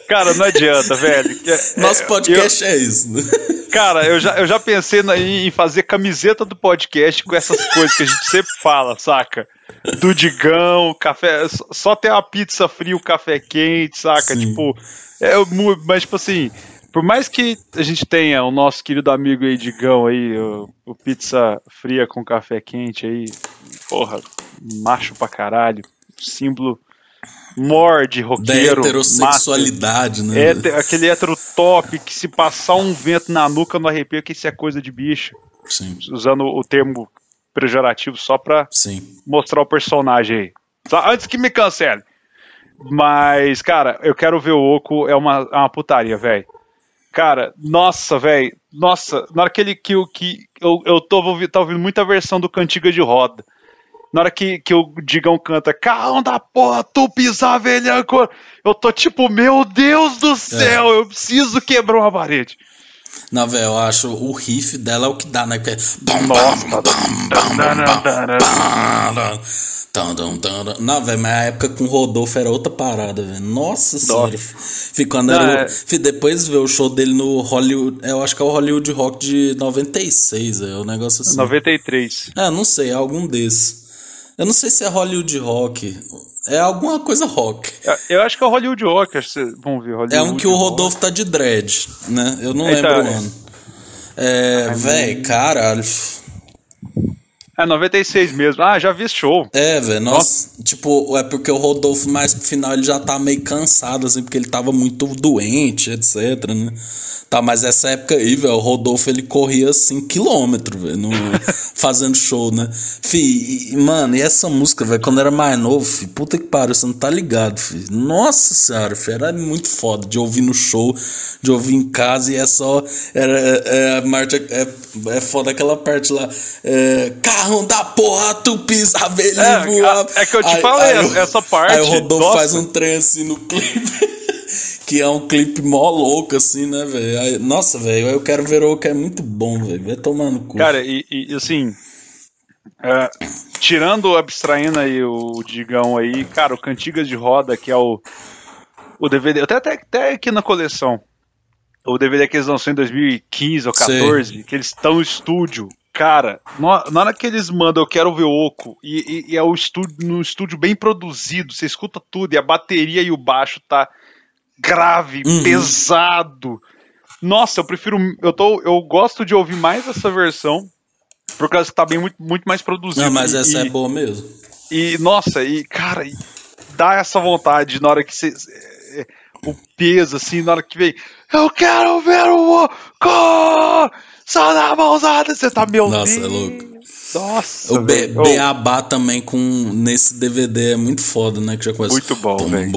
Cara, não adianta, velho. É, Nosso podcast eu, é isso, né? Cara, eu já, eu já pensei em fazer camiseta do podcast com essas coisas que a gente sempre fala, saca? do Digão, café. Só ter uma pizza fria, o café quente, saca? Sim. Tipo, é, mas tipo assim, por mais que a gente tenha o nosso querido amigo aí, Digão, aí, o, o pizza fria com café quente aí, porra, macho pra caralho, símbolo morde, roqueiro. Da heterossexualidade, né? Aquele hétero top que se passar um vento na nuca não arrepia que isso é coisa de bicho. Sim. Usando o termo pejorativo só pra Sim. mostrar o personagem aí. Só antes que me cancele. Mas, cara, eu quero ver o Oco, é uma, é uma putaria, velho. Cara, nossa, velho. Nossa, na hora que ele que, que eu, eu tô, tô ouvindo muita versão do Cantiga de Roda. Na hora que, que o Digão canta, calma da porra, tu pisar, velhaco. Eu tô tipo, meu Deus do céu, é. eu preciso quebrar uma parede. Não, velho, eu acho o riff dela é o que dá, né? Que é... Tum, tum, tum, tum. Não, velho, mas a época com o Rodolfo era outra parada, velho. Nossa senhora. Ficando Não, era, é- Depois ver o show dele no Hollywood. Eu acho que é o Hollywood Rock de 96, é um negócio assim. 93. Ah, não sei, é algum desses. Eu não sei se é Hollywood Rock. É alguma coisa rock. Eu- acho que é o Hollywood Rock. Acho que vocês vão ver Hollywood É um que o Rock. Rodolfo tá de dread, né? Eu não lembro o ano. É, velho, caralho. É 96 mesmo. Ah, já vi esse show. É, velho, nossa, tipo, é porque o Rodolfo mais pro final ele já tá meio cansado, assim, porque ele tava muito doente, etc, né? Tá, mas essa época aí, velho, o Rodolfo ele corria 5 km, velho, fazendo show, né? Fi, e- mano, e essa música, velho, quando era mais novo, fi, puta que pariu, você não tá ligado, fi. Nossa senhora, fi, era muito foda de ouvir no show, de ouvir em casa, e é só. Era, é, é, é, é foda aquela parte lá. É, carrão da porra, tu pisa, velho, É, voar. é que eu te falei, essa parte, Aí o Rodolfo nossa. faz um trem assim no clipe. Que é um clipe mó louco, assim, né, velho? Aí- Nossa, velho, eu quero ver o que é muito bom, velho. Vai tomar no cu. Cara, e, e, assim. é, tirando, abstraindo aí o Digão aí, cara, o Cantigas de Roda, que é o, o DVD, até, até, até aqui na coleção, o DVD que eles lançaram em 2015 ou Sei. 14, que eles estão no estúdio. Cara, na hora que eles mandam Eu Quero Ver Oco, e, e, e é o estúdio, no estúdio bem produzido, você escuta tudo, e a bateria e o baixo tá grave, Uhum. pesado. Nossa, eu prefiro. Eu, tô, eu gosto de ouvir mais essa versão, por causa que tá bem muito, muito mais produzido. Não, mas essa e, é boa mesmo. E, nossa, e, cara, e dá essa vontade na hora que você. é, O peso, assim, na hora que vem. Eu quero ver o Oco! Só na mãozada, você tá meu Nossa, é louco. Nossa, O B-. Beabá também com nesse DVD é muito foda, né? Que já começa. Muito bom, velho.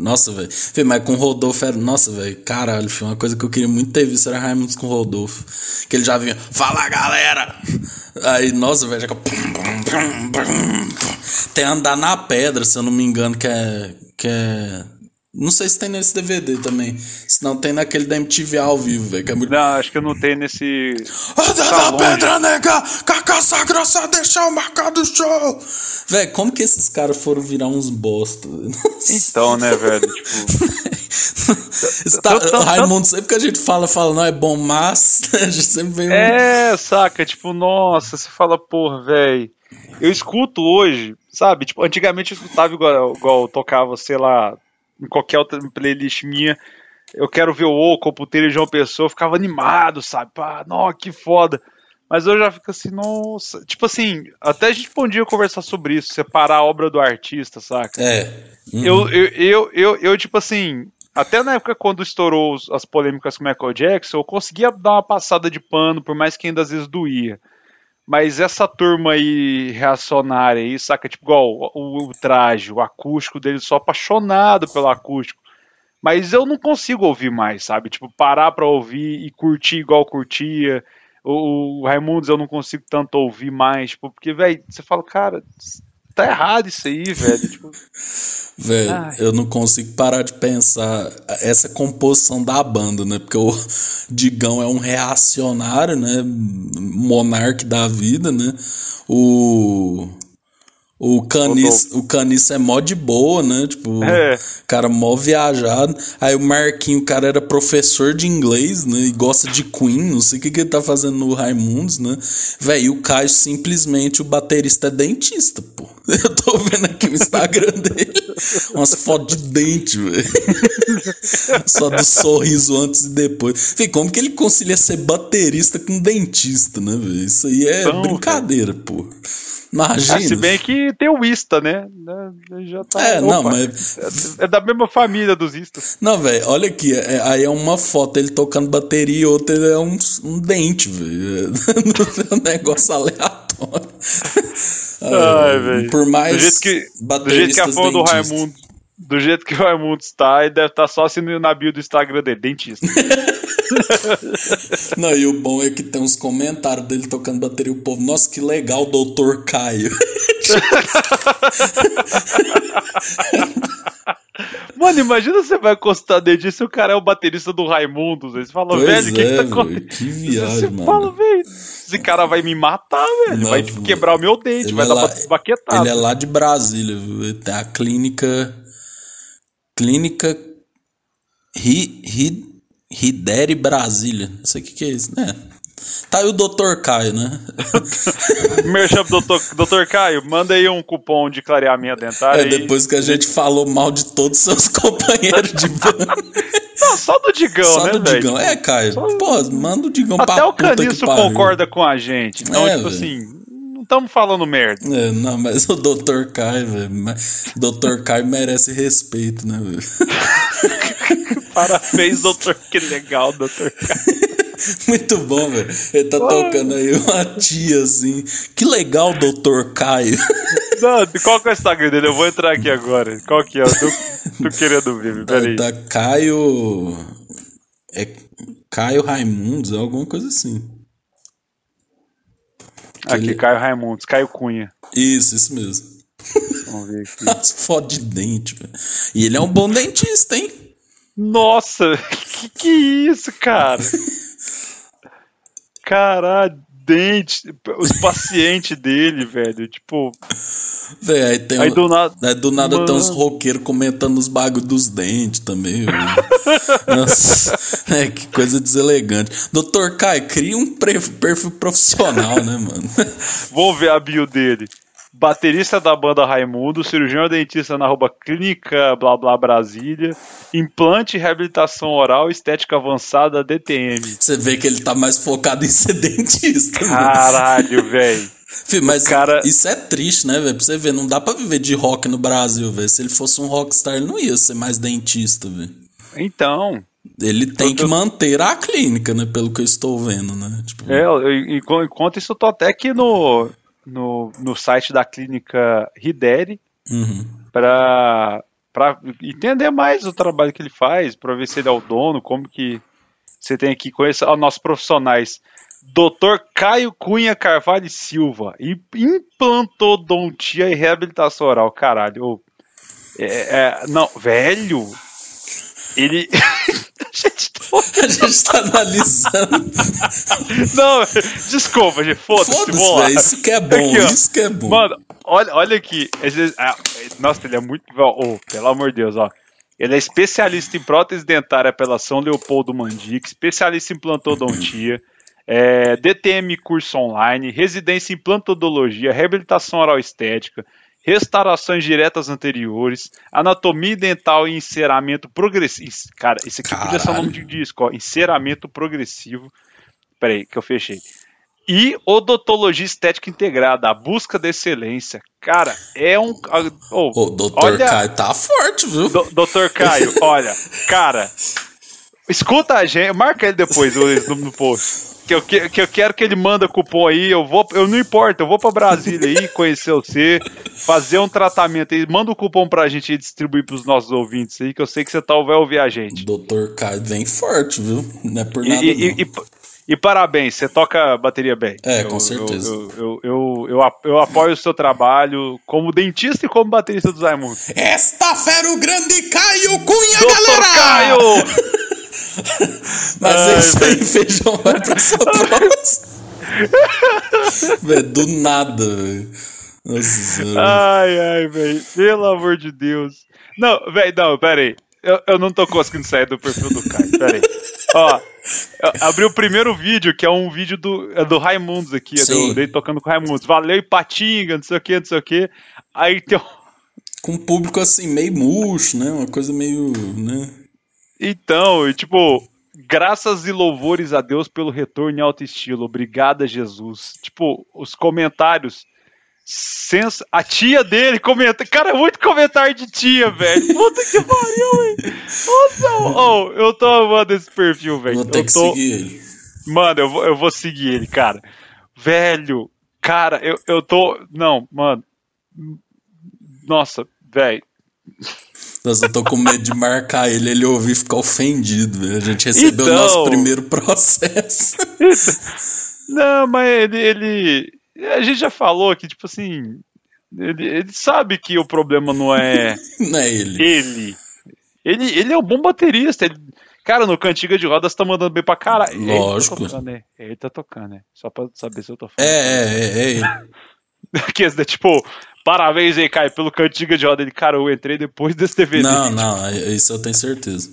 Nossa, velho. Mas com o Rodolfo era. Nossa, velho. Caralho, foi uma coisa que eu queria muito ter visto era Raimundos com o Rodolfo. Que ele já vinha. Fala, galera! Aí, nossa, velho. Tem andar na pedra, se eu não me engano, que é. Que é. Não sei se tem nesse DVD também. Se não, tem naquele da MTV ao vivo, velho. Que é muito Não, acho que eu não tenho nesse. Anda Tá da pedra, nega! Com a caça grossa deixar o marcado show! Véi, como que esses caras foram virar uns bosta? Então, né, velho? Tipo. Tá- Raimundo, sempre que a gente fala, fala, não é bom, mas a gente sempre vem. É, saca? Tipo, nossa, você fala, porra, velho. Eu escuto hoje, sabe? Tipo, antigamente eu escutava igual, igual eu tocava, sei lá, em qualquer outra playlist minha. Eu quero ver o Oco, o Puteiro de João Pessoa, eu ficava animado, sabe? Pá, não, que foda. Mas eu já fico assim, nossa. Tipo assim, até a gente podia conversar sobre isso, separar a obra do artista, saca? É. Uhum. Eu, eu, eu, eu, eu, tipo assim, até na época quando estourou as polêmicas com o Michael Jackson, eu conseguia dar uma passada de pano, por mais que ainda às vezes doía. Mas essa turma aí reacionária aí, saca? Tipo, igual o, o traje, o acústico dele, sou apaixonado pelo acústico. Mas eu não consigo ouvir mais, sabe? Tipo, parar pra ouvir e curtir igual curtia. O, o Raimundos eu não consigo tanto ouvir mais, tipo, porque, velho, você fala, cara, tá errado isso aí, velho. Tipo, Velho, Ai. eu não consigo parar de pensar essa composição da banda, né? Porque o Digão é um reacionário, né? Monarque da vida, né? O. O Caniço, o Caniço é mó de boa, né? Tipo, É. cara mó viajado. Aí o Marquinho, o cara era professor de inglês, né? E gosta de Queen, não sei o que, que ele tá fazendo no Raimundos, né? Véi, e o Caio simplesmente, o baterista é dentista, pô. Eu tô vendo aqui o Instagram dele. Umas fotos de dente, velho. Só do sorriso antes e depois. Fih, como que ele concilia ser baterista com dentista, né, velho? Isso aí é Então, brincadeira, pô. Imagina. Se bem que tem o Ista, né? Já tá, É, não, opa, mas- É, é da mesma família dos Istas. Não, velho, olha aqui. é- aí é uma foto ele tocando bateria e outra é um, um dente, velho. É um negócio aleatório. Ai, velho. Por mais Do jeito que, do jeito que a fã do. Raimundo. Do jeito que o Raimundo está, ele deve estar só assinando na bio do Instagram dele, dentista. Não, e o bom é que tem uns comentários dele tocando bateria. O povo, nossa, que legal, doutor Caio. Mano, imagina você vai encostar dentista e o cara é o baterista do Raimundo. Você fala, Pois velho, o que, que é, tá velho, acontecendo? que viagem, Você mano. fala, velho, esse cara vai me matar, velho. Não, vai tipo, quebrar o meu dente, vai é dar lá- pra baquetar. Ele é lá de Brasília, viu? Tem a clínica. Clínica. Ri, Ri, Ridere Brasília. Não sei o que, que é isso, né? Tá aí o Dr. Caio, né? Merchan pro doutor, doutor Caio, manda aí um cupom de clareamento dentário. É depois que a gente falou mal de todos os seus companheiros de banda. Não, só do Digão, Só né, do velho? Digão. É, Caio. Pô, manda o Digão Até pra o puta que Caniço concorda com a gente. Então, É, tipo velho. assim, não estamos falando merda. É, não, mas o Dr. Caio, velho. Dr. Caio merece respeito, né, velho? Parabéns, doutor. Que legal, doutor Caio. Muito bom, velho. Ele tá tocando aí uma tia assim. Que legal, Dr. Caio. Não, qual que é o Instagram dele? Eu vou entrar aqui agora. Qual que é? Eu tô, tô querendo ver, peraí. Tá Caio. É Caio Raimundos, é alguma coisa assim. Aqui, ele- Caio Raimundos, Caio Cunha. Isso, isso mesmo. Vamos ver aqui. As fotos de dente, velho. E ele é um bom dentista, hein? Nossa, que que é isso, cara? Caralho, dente, os pacientes dele, velho, tipo, Velho, aí tem aí um- do nada, Aí do nada tem uns Mano. roqueiros comentando os bagulhos dos dentes também. velho. Nossa, é, que coisa deselegante. Doutor Caio, cria um perfil profissional, né, mano? vamos ver a bio dele. Baterista da banda Raimundo, cirurgião dentista na arroba clínica blá blá Brasília, implante, reabilitação oral, estética avançada, DTM. Você vê que ele tá mais focado em ser dentista. né? Caralho, velho. Mas cara- isso é triste, né, velho? Pra você ver, não dá pra viver de rock no Brasil, velho. Se ele fosse um rockstar, ele não ia ser mais dentista, velho. Então, Ele tem que manter a clínica, né? Pelo que eu estou vendo, né? Tipo, É, enquanto isso, eu tô até aqui no, no, no site da clínica Rideri uhum. para para entender mais o trabalho que ele faz, para ver se ele é o dono, como que você tem aqui conhecer os nossos profissionais. Dr. Caio Cunha Carvalho e Silva, im- implantodontia e reabilitação oral, caralho. É, é, não, velho, ele. Gente, tô- A gente tá analisando. não, desculpa, gente, foda-se, Foda-se, velho. Isso que é bom, Aqui, isso que é bom. Mano, olha, olha aqui. Ah, nossa, ele é muito. Oh, pelo amor de Deus, ó. Ele é especialista em prótese dentária pela São Leopoldo Mandic, especialista em implantodontia, é, DTM curso online, residência em implantodologia, reabilitação oral estética, restaurações diretas anteriores, anatomia dental e enceramento progressivo. Cara, esse aqui podia ser o nome de disco, ó. Enceramento progressivo. Peraí, que eu fechei. E odontologia estética integrada, a busca da excelência. Cara, é um. Oh, O doutor olha, Caio tá forte, viu? Do- Doutor Caio, olha, cara, escuta a gente, marca ele depois Luiz, no, no post. Que eu, que, que eu quero que ele manda cupom aí, eu vou, eu não importa, eu vou pra Brasília aí, conhecer você, fazer um tratamento aí, manda o cupom pra gente aí distribuir pros nossos ouvintes aí, que eu sei que você tá, vai ouvir a gente. Doutor Caio vem forte, viu? Não é por nada, e- e- e- e parabéns, você toca bateria bem. É, Eu- com certeza. Eu, eu, eu, eu, ap- eu apoio o seu trabalho como dentista e como baterista do Raimundo. Esta fera o grande Caio Cunha, Doutor galera! Caio! Mas Ai, é isso aí, feijão vai pra sua próxima. Véi, do nada, velho. Nossa. Ai, ai, velho. Pelo amor de Deus. Não, velho, não, pera aí. Eu, eu não tô conseguindo sair do perfil do Caio, pera aí. Ó, abri o primeiro vídeo, que é um vídeo do, é do Raimundos aqui, é do, dele tocando com o Raimundos. Valeu, Ipatinga, não sei o que, não sei o que. Aí tem um... Com um público assim, meio murcho, né? Uma coisa meio. né? Então, e tipo, graças e louvores a Deus pelo retorno em alto estilo. Obrigada, Jesus. Tipo, os comentários. Sens... A tia dele comenta. Cara, muito comentário de tia, velho. Puta que pariu, velho. Nossa, oh, eu tô amando esse perfil, velho. Vou ter Eu que tô... seguir ele. Mano, eu vou, eu vou seguir ele, cara. Velho, cara, eu, eu tô. Não, mano. Nossa, velho. Nossa, eu tô com medo de marcar ele, ele ouvir e ficar ofendido. A gente recebeu o Então. nosso primeiro processo. Não, mas ele, ele. A gente já falou que, tipo assim. Ele, ele sabe que o problema não é Não é ele. ele. Ele, ele é um bom baterista. Ele, cara, no Cantiga de Rodas tá mandando bem pra caralho. Lógico. Ele tá tocando, né? Ele tá tocando, né? Só pra saber se eu tô falando. É, é, é, é. que, né, tipo, parabéns aí, Caio, pelo Cantiga de Rodas. Ele, cara, eu entrei depois desse DVD. Não, não, isso eu tenho certeza.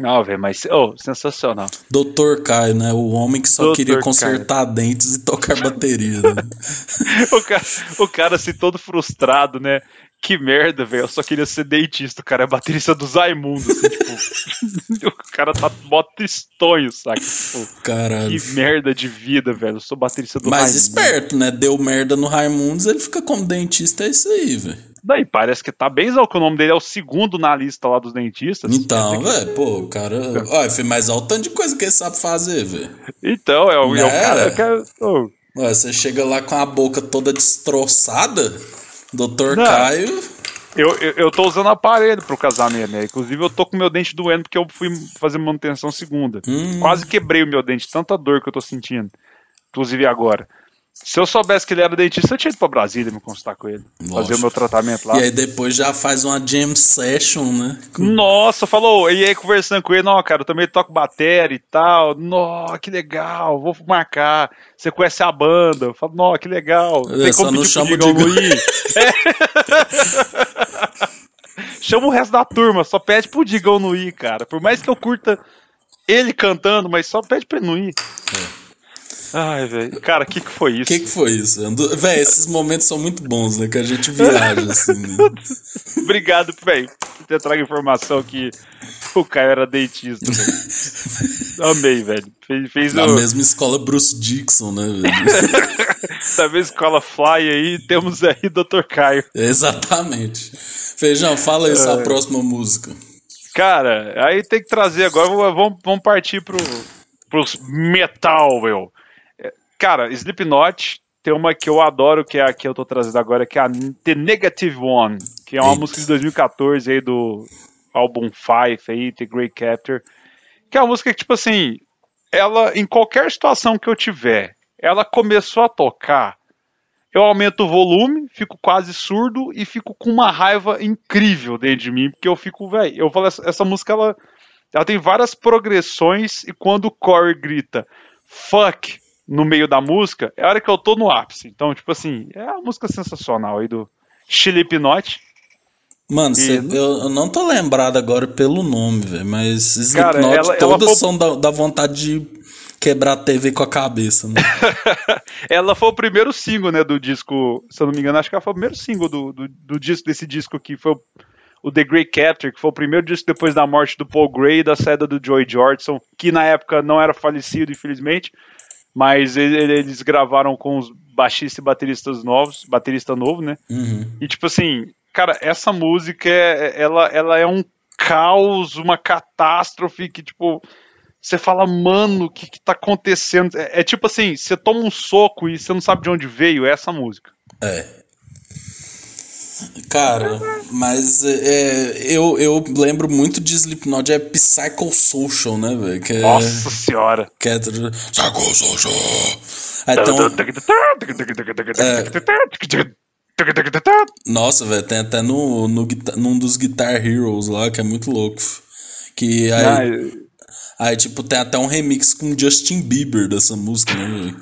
Não, velho, mas, oh, sensacional. Doutor Caio, né? O homem que só Dr. queria consertar Caio. dentes e tocar bateria. Né? o, cara, o cara, assim, todo frustrado, né? Que merda, velho. Eu só queria ser dentista. Cara é baterista do Zaimundo. Assim, tipo, o cara tá mó tristonho, saca? Tipo, Caralho. Que merda de vida, velho. Eu sou baterista do Mas esperto, né? Deu merda no Raimundos, ele fica como dentista, é isso aí, velho. Daí parece que tá bem que o nome dele é o segundo na lista lá dos dentistas. Então, velho, que... pô, o cara. Olha, mas olha o tanto de coisa que ele sabe fazer, velho. Então, é o, é. o cara que é. Ué, você chega lá com a boca toda destroçada. Doutor Não. Caio. Eu, eu, eu tô usando aparelho pro casamento, né? Inclusive, eu tô com meu dente doendo porque eu fui fazer manutenção segunda. Hum. Quase quebrei o meu dente, tanta dor que eu tô sentindo. Inclusive agora. Se eu soubesse que ele era dentista, eu tinha ido pra Brasília me consultar com ele. Lógico. Fazer o meu tratamento lá. E aí depois já faz uma jam session, né? Com... Nossa, falou. E aí conversando com ele, não, cara, eu também toco bateria e tal. Nossa, que legal, vou marcar. Você conhece a banda? Eu falo, nossa, que legal. Eu Tem como não chamo de Luiz. Chama o resto da turma, só pede pro Digão não ir, cara. Por mais que eu curta ele cantando, mas só pede pra ele não ir. É. Ai, velho. Cara, o que, que foi isso? O que, que foi isso? Véi, esses momentos são muito bons, né? Que a gente viaja, assim. Né? Obrigado, velho, por ter trago informação que o Caio era dentista, velho. Amei, velho. Fez, fez Na o... mesma escola Bruce Dixon, né, velho? Na mesma escola Fly aí, temos aí Dr. Caio. Exatamente. Feijão, fala aí é... a próxima música. Cara, aí tem que trazer agora, vamos, vamos partir pro, pros metal, meu. Cara, Slipknot tem uma que eu adoro, que é a que eu tô trazendo agora, que é a The Negative One, que é uma Eita. música de 2014 aí do álbum Five aí, The Great Captor, que é uma música que, tipo assim, ela, em qualquer situação que eu tiver, ela começou a tocar, eu aumento o volume, fico quase surdo e fico com uma raiva incrível dentro de mim, porque eu fico, velho, eu falo, essa, essa música, ela, ela tem várias progressões e quando o Corey grita, fuck, no meio da música, é a hora que eu tô no ápice. Então, tipo assim, é uma música sensacional aí do Slipknot. Mano, e... cê, eu, eu, não tô lembrado agora pelo nome, velho, mas Slipknot ela, todas ela foi... são da, da, vontade de quebrar a TV com a cabeça, né? ela foi o primeiro single, né, do disco, se eu não me engano, acho que ela foi o primeiro single do, do, do disco, desse disco aqui, foi o, o The Grey Captor, que foi o primeiro disco depois da morte do Paul Gray e da saída do Joey Jordison, que na época não era falecido, infelizmente, mas eles gravaram com os baixistas e bateristas novos, baterista novo, né? Uhum. E tipo assim, cara, essa música é, ela, ela é um caos, uma catástrofe que tipo você fala, mano, o que, que tá acontecendo? É, é, tipo assim, você toma um soco e você não sabe de onde veio, é essa música. É. Cara, mas é, eu, eu lembro muito de Slipknot, é Psychosocial, né, velho? É, Nossa senhora! Que é Psychosocial! Então, é, nossa, velho, tem até no, no, num dos Guitar Heroes lá, que é muito louco. Que aí, ah, aí, tipo, tem até um remix com Justin Bieber dessa música, né, velho?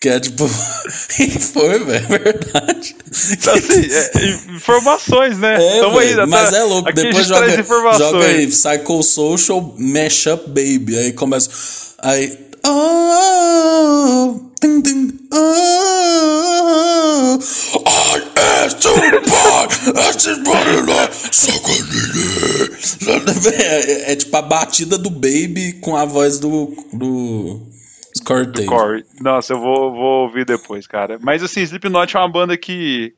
Que é tipo. foi, velho, é verdade. Assim, é, informações, né? É, Tamo aí, mas tá, é louco. Depois joga, joga aí Psychosocial Mashup Baby. Aí começa. Aí. Oh, ding, ding, oh, I buy, é, é tipo a batida do Baby com a voz do. do Cortez. Corey. Nossa, eu vou, vou ouvir depois, cara. Mas assim, Slipknot é uma banda que.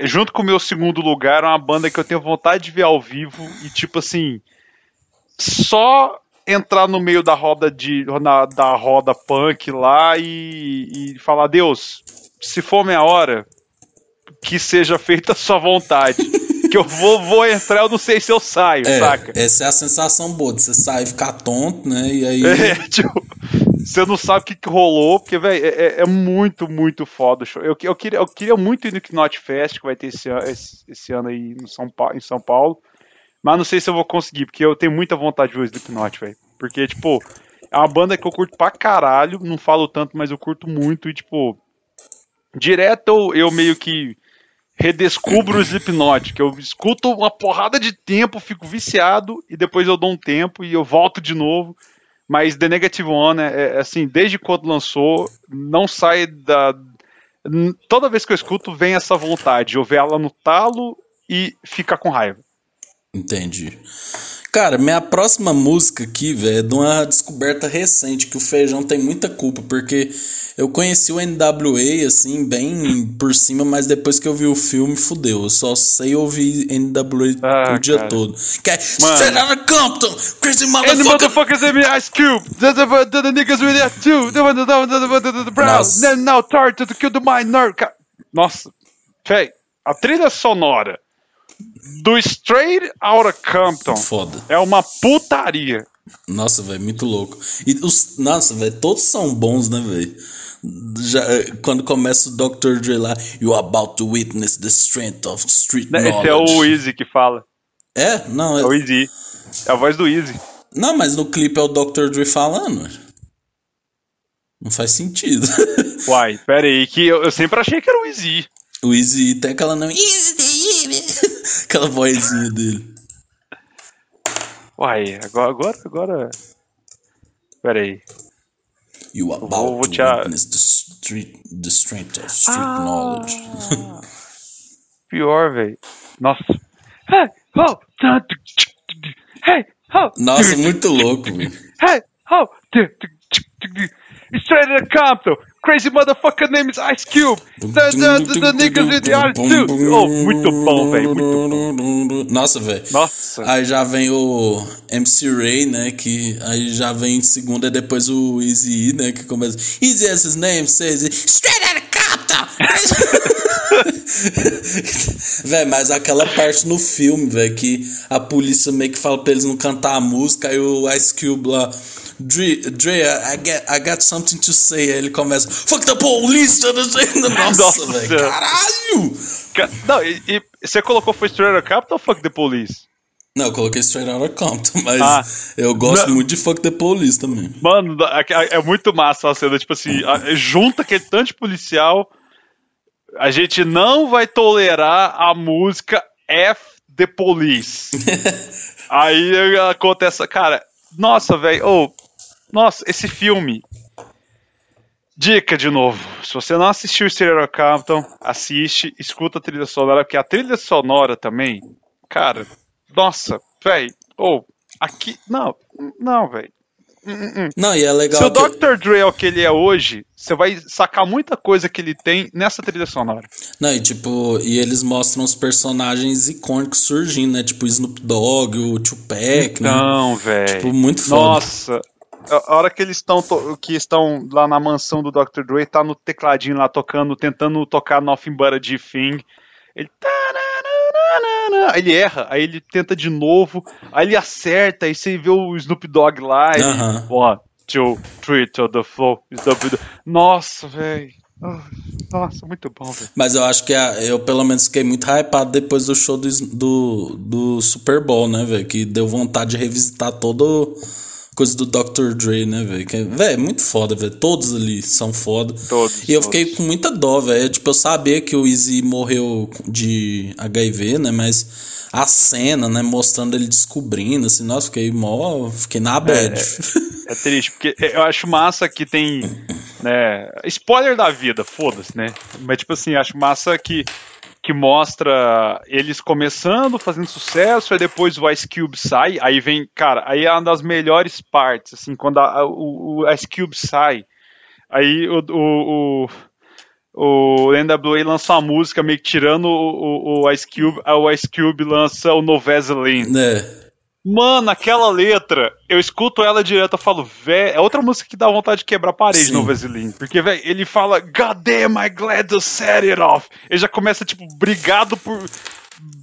Junto com o meu segundo lugar, é uma banda que eu tenho vontade de ver ao vivo. E tipo assim. Só entrar no meio da roda de. Na, da roda punk lá e, e falar, Deus, se for minha hora, que seja feita a sua vontade. que eu vou, vou entrar, eu não sei se eu saio, é, saca? Essa é a sensação boa, de você sair e ficar tonto, né? E aí. É, tipo, você não sabe o que, que rolou, porque, velho, é, é, é, muito, muito foda o show. Eu, eu, queria, eu queria muito ir no Knot Fest, que vai ter esse, esse, esse ano aí São Paulo, em São Paulo. Mas não sei se eu vou conseguir, porque eu tenho muita vontade de ver o Slipknot, velho. Porque, tipo, é uma banda que eu curto pra caralho, não falo tanto, mas eu curto muito e, tipo, direto eu meio que redescubro o Slipknot, que eu escuto uma porrada de tempo, fico viciado e depois eu dou um tempo e eu volto de novo. Mas The Negative One, é, é assim, desde quando lançou, não sai da. Toda vez que eu escuto, vem essa vontade de ouvir ela no talo e ficar com raiva. Entendi. Cara, minha próxima música aqui, velho, é de uma descoberta recente que o Feijão tem muita culpa, porque eu conheci o NWA, assim, bem por cima, mas depois que eu vi o filme, fudeu. Eu só sei ouvir NWA ah, o dia cara. todo. Que é Straight Compton, Crazy Motherfucker. And the motherfuckers in the Ice Cube, the, the, the, the niggas with that too, the, the, the, the, the brown, then now to kill the minor. Nossa, véi, a trilha sonora do Straight Outta Compton. Foda. É uma putaria. Nossa, velho, muito louco. E os, nossa, velho, todos são bons, né, velho? Já, eh, quando começa o Dr. Dre lá, you about to witness the strength of street Esse knowledge. Esse é o Easy que fala. É? Não, é... é o Easy. É a voz do Easy. Não, mas no clipe é o Dr. Dre falando. Não faz sentido. Uai, pera aí, que eu, eu sempre achei que era o Easy. O Easy tem aquela não. Aquela vozinha dele. Uai, agora, agora, agora. Pera aí. You are about vou, to te... witness the, street, the strength of street ah, knowledge. pior, velho. Nossa. Hey, ho, hey, ho. Nossa, muito louco, velho. Hey, ho, straight to Compton. Crazy motherfucker name is Ice Cube. The, the, the, the niggas with the attitude. Oh, muito bom, velho. Muito bom. Nossa, velho. Nossa. Aí já vem o MC Ray, né? Que aí já vem em segunda, e depois o Easy E, né? Que começa. Easy as his name says straight out of velho, mas aquela parte no filme, velho, que a polícia meio que fala pra eles não cantar a música, aí o Ice Cube lá. Dre, Dre I, get, I got something to say. Aí ele começa, fuck the police! Nossa, Nossa velho, caralho! Não, e, e, você colocou foi Straight Outta Compton ou Fuck the Police? Não, eu coloquei Straight Outta Compton, mas ah, eu gosto não, muito de Fuck the Police também. Mano, é muito massa a cena, tipo assim, junta aquele tanto de policial, a gente não vai tolerar a música F the Police. Aí acontece, cara, nossa, velho, oh, nossa, esse filme. Dica de novo. Se você não assistiu Stereo Compton, assiste, escuta a trilha sonora, porque a trilha sonora também, cara, nossa, velho, ou oh, aqui, não, não, velho. Não, e é legal. Se o Dr. Dre é o que ele é hoje, você vai sacar muita coisa que ele tem nessa trilha sonora. Não, e tipo, e eles mostram os personagens icônicos surgindo, né? Tipo o Snoop Dogg, o Tupac, então, né? Não, velho. Tipo, muito foda. Nossa, a hora que eles estão que estão lá na mansão do Dr. Dre, tá no tecladinho lá tocando, tentando tocar Nothing But a G-Thing. Ele ele erra, aí ele tenta de novo, aí ele acerta, aí você vê o Snoop Dogg lá, e uh -huh. one, two, three to the floor. Nossa, velho. Nossa, muito bom, velho. Mas eu acho que a, eu pelo menos fiquei muito hypado depois do show do, do, do Super Bowl, né, velho? Que deu vontade de revisitar todo coisa do Dr. Dre, né, velho? Velho, é muito foda, velho. Todos ali são foda. Todos. E eu fiquei com muita dó, velho. Tipo, eu sabia que o Easy morreu de HIV, né? Mas a cena, né, mostrando ele descobrindo, assim, nossa, fiquei mó. Fiquei na bad. É, é, é triste, porque eu acho massa que tem. né, spoiler da vida, foda-se, né? Mas, tipo assim, acho massa que que mostra eles começando, fazendo sucesso, aí depois o Ice Cube sai, aí vem, cara, aí é uma das melhores partes, assim, quando a, o, o, Ice Cube sai, aí o, o, o, o NWA lança uma música meio que tirando o, o, o Ice Cube, aí o Ice Cube lança o No Vaseline. É. Mano, aquela letra, eu escuto ela direto, eu falo, velho, é outra música que dá vontade de quebrar a parede Sim. no Vaseline. Porque, velho, ele fala, God damn, I'm glad to set it off. Ele já começa, tipo, brigado por.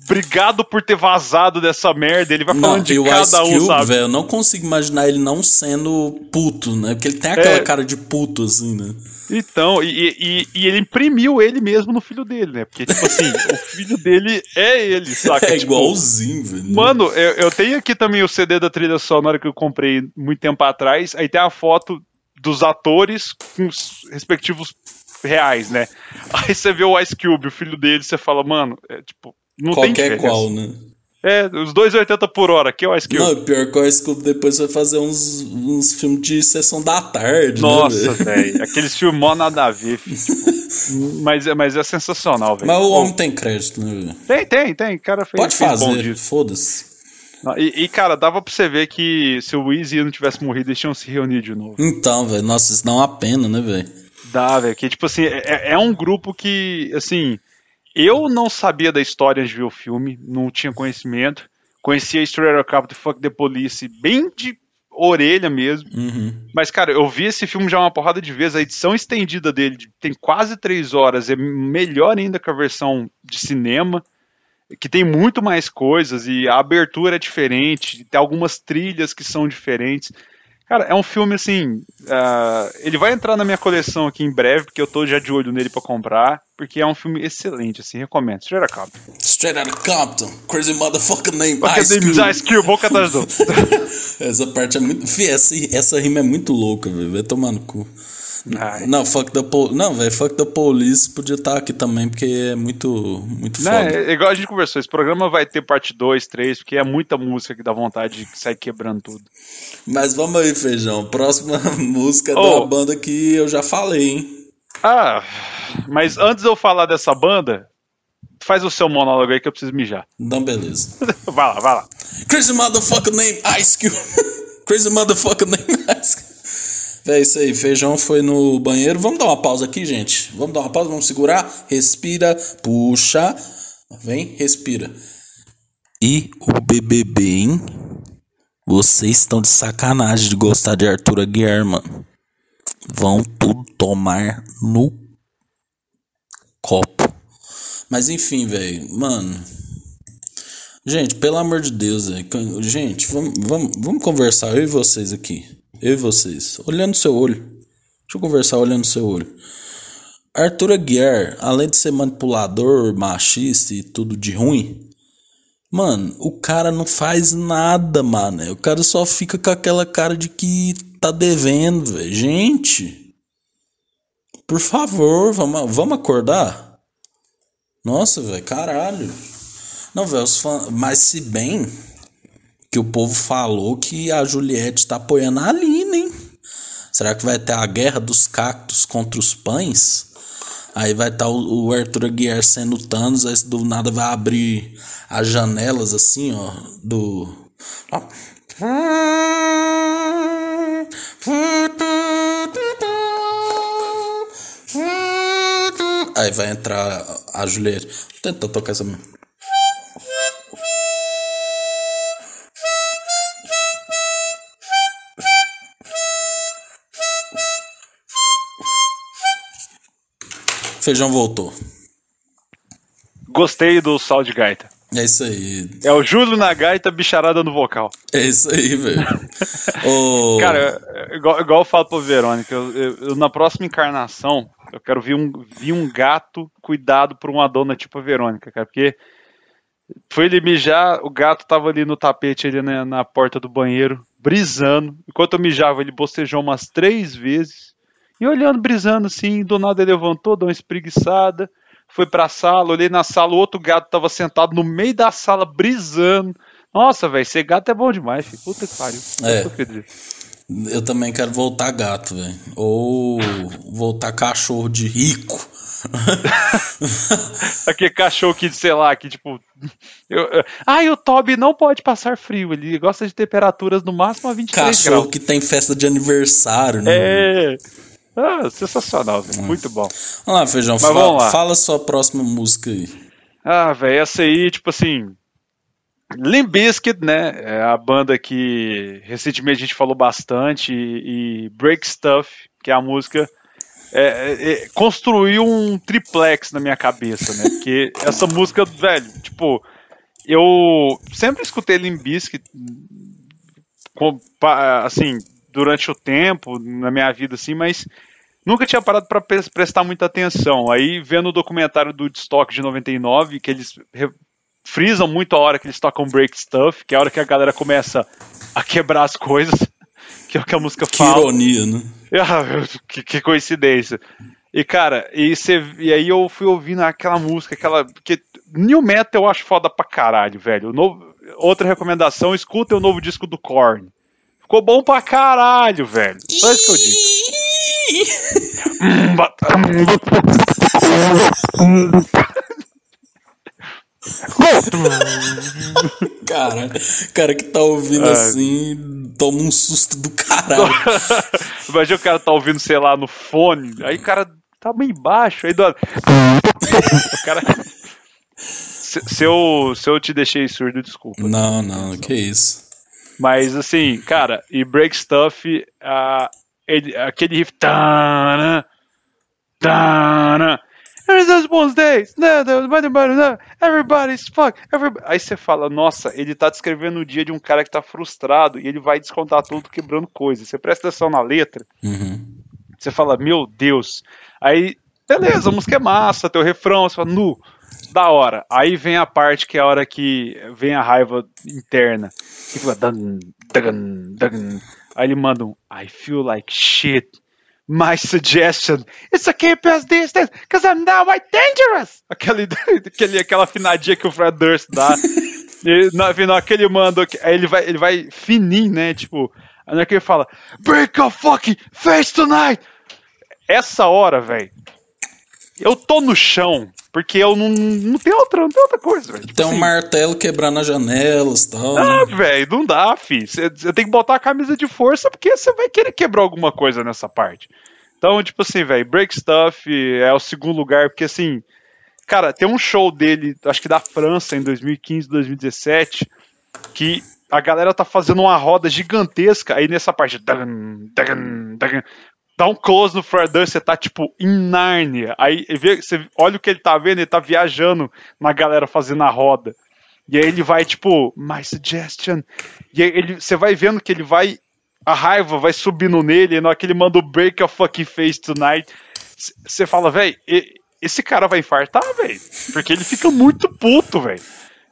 Obrigado por ter vazado dessa merda. Ele vai falando de cada um, Cube, sabe? Véio, eu não consigo imaginar ele não sendo puto, né? Porque ele tem aquela é. cara de puto, assim, né? Então, e, e, e, ele imprimiu ele mesmo no filho dele, né? Porque, tipo assim, o filho dele é ele, saca? É tipo, igualzinho, velho. Mano, eu, eu, tenho aqui também o CD da trilha sonora que eu comprei muito tempo atrás. Aí tem a foto dos atores com os respectivos reais, né? Aí você vê o Ice Cube, o filho dele, você fala, mano, é tipo, não Qualquer qual, né? É, os 2,80 por hora, que é o Ice Cube. Não, pior que o Ice Cube depois vai fazer uns, uns filmes de sessão da tarde, né, Nossa, né, velho. Aqueles filmes mó nada a ver, filho. Tipo, mas, é, mas é sensacional, velho. Mas o homem tem crédito, né? Tem, tem, tem. cara fez, Pode fazer, foda-se. E, e, cara, dava pra você ver que se o Weezy não tivesse morrido, eles tinham se reunido de novo. Então, velho, nossa, isso dá uma pena, né, velho? Dá, velho, que tipo assim, é, é um grupo que, assim, eu não sabia da história antes de ver o filme, não tinha conhecimento. Conhecia a Straight Outta Compton, Fuck the Police, bem de orelha mesmo. Uhum. Mas, cara, eu vi esse filme já uma porrada de vezes. A edição estendida dele tem quase três horas. É melhor ainda que a versão de cinema, que tem muito mais coisas e a abertura é diferente. Tem algumas trilhas que são diferentes. Cara, é um filme assim. Uh, ele vai entrar na minha coleção aqui em breve, porque eu tô já de olho nele para comprar. Porque é um filme excelente, assim, recomendo. Straight Outta Compton. Straight Outta Compton. Crazy motherfucker name. Fucking Ice name Ice Cube, boca atrás do. essa parte é muito. Fih, essa, essa rima é muito louca, velho. Vai tomar no cu. Ai. Não, fuck the police. Não, velho, fuck the police podia estar tá aqui também, porque é muito, muito não, foda. É, igual a gente conversou, esse programa vai ter parte 2, 3, porque é muita música que dá vontade de sair quebrando tudo. Mas vamos aí, feijão. Próxima música oh. da banda que eu já falei, hein? Ah, mas antes de eu falar dessa banda, faz o seu monólogo aí que eu preciso mijar. Então, beleza. vai lá, vai lá. Crazy motherfucker name Ice Cube. Crazy motherfucker name Ice Cube. É isso aí, feijão foi no banheiro. Vamos dar uma pausa aqui, gente. Vamos dar uma pausa, vamos segurar. Respira, puxa. Vem, respira. E o BBB, hein? Vocês estão de sacanagem de gostar de Arthur Aguiar, mano. Vão tudo tomar no copo. Mas enfim, velho. Mano. Gente, pelo amor de Deus, véio. Gente, vamos, vamos, vamos conversar, eu e vocês aqui. Eu e vocês. Olhando seu olho. Deixa eu conversar olhando seu olho. Arthur Aguiar, além de ser manipulador, machista e tudo de ruim, mano, o cara não faz nada, mano. O cara só fica com aquela cara de que tá devendo, velho. Gente, por favor, vamos, vamos acordar? Nossa, velho, caralho. Não, velho, mas se bem que o povo falou que a Juliette tá apoiando a Aline, hein? Será que vai ter a guerra dos cactos contra os pães? Aí vai estar tá o, o Arthur Aguiar sendo Thanos, aí do nada vai abrir as janelas assim, ó, do... Ó. Aí vai entrar a Juliette. Tenta tocar essa... Feijão voltou. Gostei do sal de gaita. É isso aí. É o Júlio na gaita, bicharada no vocal. É isso aí, velho. oh... Cara, igual, igual eu falo pra Verônica, eu, eu, eu, na próxima encarnação, eu quero ver um, vir um gato cuidado por uma dona tipo a Verônica, cara, porque foi ele mijar, o gato tava ali no tapete, ali na, na porta do banheiro, brisando. Enquanto eu mijava, ele bocejou umas três vezes. E olhando, brisando assim, do nada ele levantou, deu uma espreguiçada, foi pra sala, olhei na sala, o outro gato tava sentado no meio da sala, brisando. Nossa, velho, ser gato é bom demais, filho. Puta que pariu. É. Eu também quero voltar gato, velho. Ou voltar cachorro de rico. Aquele cachorro que, sei lá, que tipo. Eu, eu, ah, e o Toby não pode passar frio, ele gosta de temperaturas no máximo a 23 cachorro graus. Cachorro que tem festa de aniversário, né? É. Ah, sensacional, velho. Hum. Muito bom. Vamos lá, Feijão. Mas fala, lá. fala sua próxima música aí. Ah, velho, essa aí, tipo assim. Limp Bizkit, né? É a banda que recentemente a gente falou bastante. E, e Break Stuff, que é a música é, é, é, construiu um triplex na minha cabeça, né? Porque essa música, velho, tipo, eu sempre escutei Limp Bizkit, assim, durante o tempo, na minha vida, assim, mas nunca tinha parado para prestar muita atenção. Aí, vendo o documentário do Stock de 99, que eles frisam muito a hora que eles tocam Break Stuff, que é a hora que a galera começa a quebrar as coisas, que é o que a música fala. Que ironia, né? Ah, que, que, coincidência. E, cara, e, cê, e aí eu fui ouvindo aquela música, aquela. Porque New Metal eu acho foda pra caralho, velho. Novo, outra recomendação, escuta o novo disco do Korn. Ficou bom pra caralho, velho. Só isso que eu digo. cara, cara que tá ouvindo assim, toma um susto do caralho. Imagina o cara tá ouvindo, sei lá, no fone, aí o cara tá bem baixo, aí do... o cara... Se, se, eu, se eu te deixei surdo, desculpa. Não, não, que isso. Mas assim, cara, e Break Stuff, uh, ele, aquele riff. Tana, tana, There's bons days. Everybody's fuck. Everybody. Aí você fala, nossa, ele tá descrevendo o dia de um cara que tá frustrado e ele vai descontar tudo quebrando coisas. Você presta atenção na letra. Uhum. Você fala, meu Deus. Aí, beleza, a música é massa, teu refrão, você fala, nu, da hora. Aí vem a parte que é a hora que vem a raiva interna. Que fica, dun, dun, dun. Aí ele manda um I feel like shit. My suggestion is to keep us distance, because I'm now white dangerous. Aquele, aquele, aquela afinadinha que o Fred Durst dá. no final que ele manda, aí ele vai, ele vai fininho, né? Tipo, aí que ele fala, break your fucking face tonight. Essa hora, velho, eu tô no chão, porque eu não, não tenho outra, não tem outra coisa, velho. Tipo tem assim, um martelo quebrando as janelas e tal. Ah, né? velho, não dá, fi. Você tem que botar a camisa de força porque você vai querer quebrar alguma coisa nessa parte. Então, tipo assim, velho, Break Stuff é o segundo lugar, porque assim, cara, tem um show dele, acho que da França, em 2015, 2017, que a galera tá fazendo uma roda gigantesca, aí nessa parte. Dagan, dagan, dagan, dá um close no Fred Durst, você tá tipo em Nárnia. Aí você olha o que ele tá vendo, ele tá viajando na galera fazendo a roda. E aí ele vai tipo, my suggestion. E aí ele, você vai vendo que ele vai a raiva vai subindo nele, e na hora que ele manda o break a fucking face tonight, você fala, velho, esse cara vai infartar, velho. Porque ele fica muito puto, velho.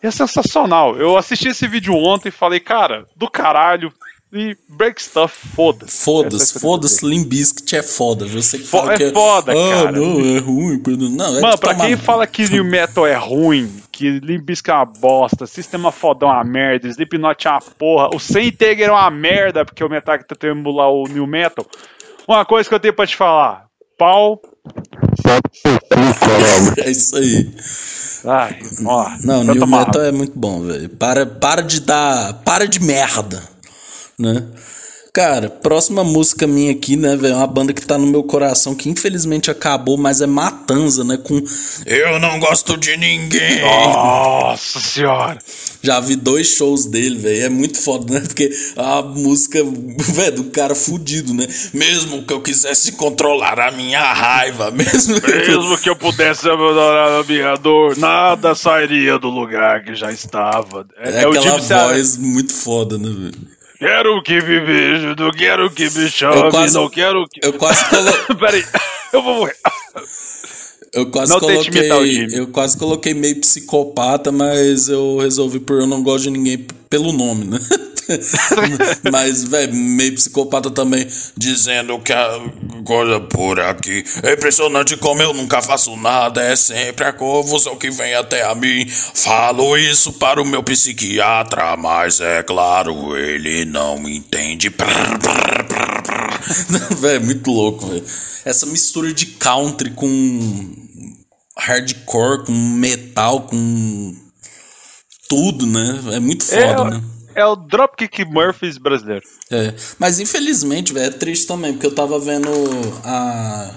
É sensacional. Eu assisti esse vídeo ontem e falei, cara, do caralho, e break stuff, foda-se. Foda-se, foda-se, Limbiskit é foda. Você que fala é que é foda, ah, cara. não, é ruim. Não, é Mano, pra quem fala que New Metal é ruim, que Limbiskit é uma bosta, Sistema Fodão é uma merda, Slipknot é uma porra, o Sem é uma merda, porque o Metallica tá tentando emular o New Metal. Uma coisa que eu tenho pra te falar, pau... é isso aí. Ai, ó, não, New Metal é muito bom, velho. Para, para de dar. Para de merda né? Cara, próxima música minha aqui, né, velho? É uma banda que tá no meu coração, que infelizmente acabou, mas é Matanza, né? Com Eu Não Gosto de Ninguém. Nossa Senhora! Já vi dois shows dele, velho. É muito foda, né? Porque a música, velho, do cara fudido, né? Mesmo que eu quisesse controlar a minha raiva, mesmo, mesmo que eu pudesse abandonar a minha dor, nada sairia do lugar que já estava. É, é, é aquela voz muito foda, né, velho? Quero que me veja, não quero que me chame, quase, não quero que. Eu quase coloquei. Peraí, eu vou morrer. Eu quase, não coloquei, eu quase coloquei meio psicopata, mas eu resolvi por eu não gosto de ninguém pelo nome, né? Mas, velho, meio psicopata também, dizendo que a coisa por aqui é impressionante como eu nunca faço nada, é sempre a confusão que vem até a mim. Falo isso para o meu psiquiatra, mas é claro, ele não entende. velho, muito louco, velho. Essa mistura de country com hardcore, com metal, com tudo, né? É muito foda, é, né? É o Dropkick Murphys brasileiro. É, mas infelizmente, velho, é triste também, porque eu tava vendo a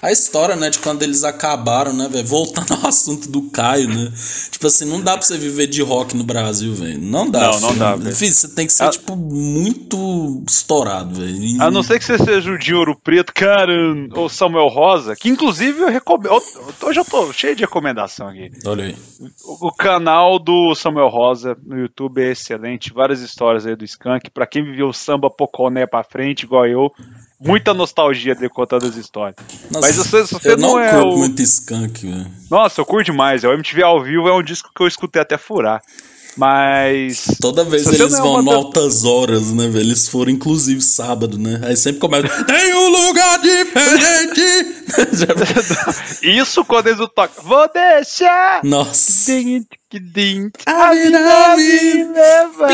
a história, né, de quando eles acabaram, né, velho? Voltando ao assunto do Caio, né? Tipo assim, não dá pra você viver de rock no Brasil, velho. Não dá. Não, não dá, velho. Filho, você tem que ser, A- tipo, muito estourado, velho. A não ser que você seja o de Ouro Preto, cara, ou Samuel Rosa, que inclusive eu recomendo. Hoje eu tô cheio de recomendação aqui. Olha aí. O, o canal do Samuel Rosa no YouTube é excelente, várias histórias aí do Skank. Pra quem viveu o samba poconé pra frente, igual eu, muita nostalgia dele contando as histórias. Nossa, Mas você, você eu não, não, é curto o. muito skunk, velho. Nossa, eu curto demais. É o MTV ao vivo é um disco que eu escutei até furar. Mas. Toda vez eles é vão uma da- Altas Horas, né, velho? Eles foram, inclusive, sábado, né? Aí sempre começa. Tem um lugar diferente! Isso quando eles tocam. Vou deixar! Nossa. Din, que din, A vida me me leva.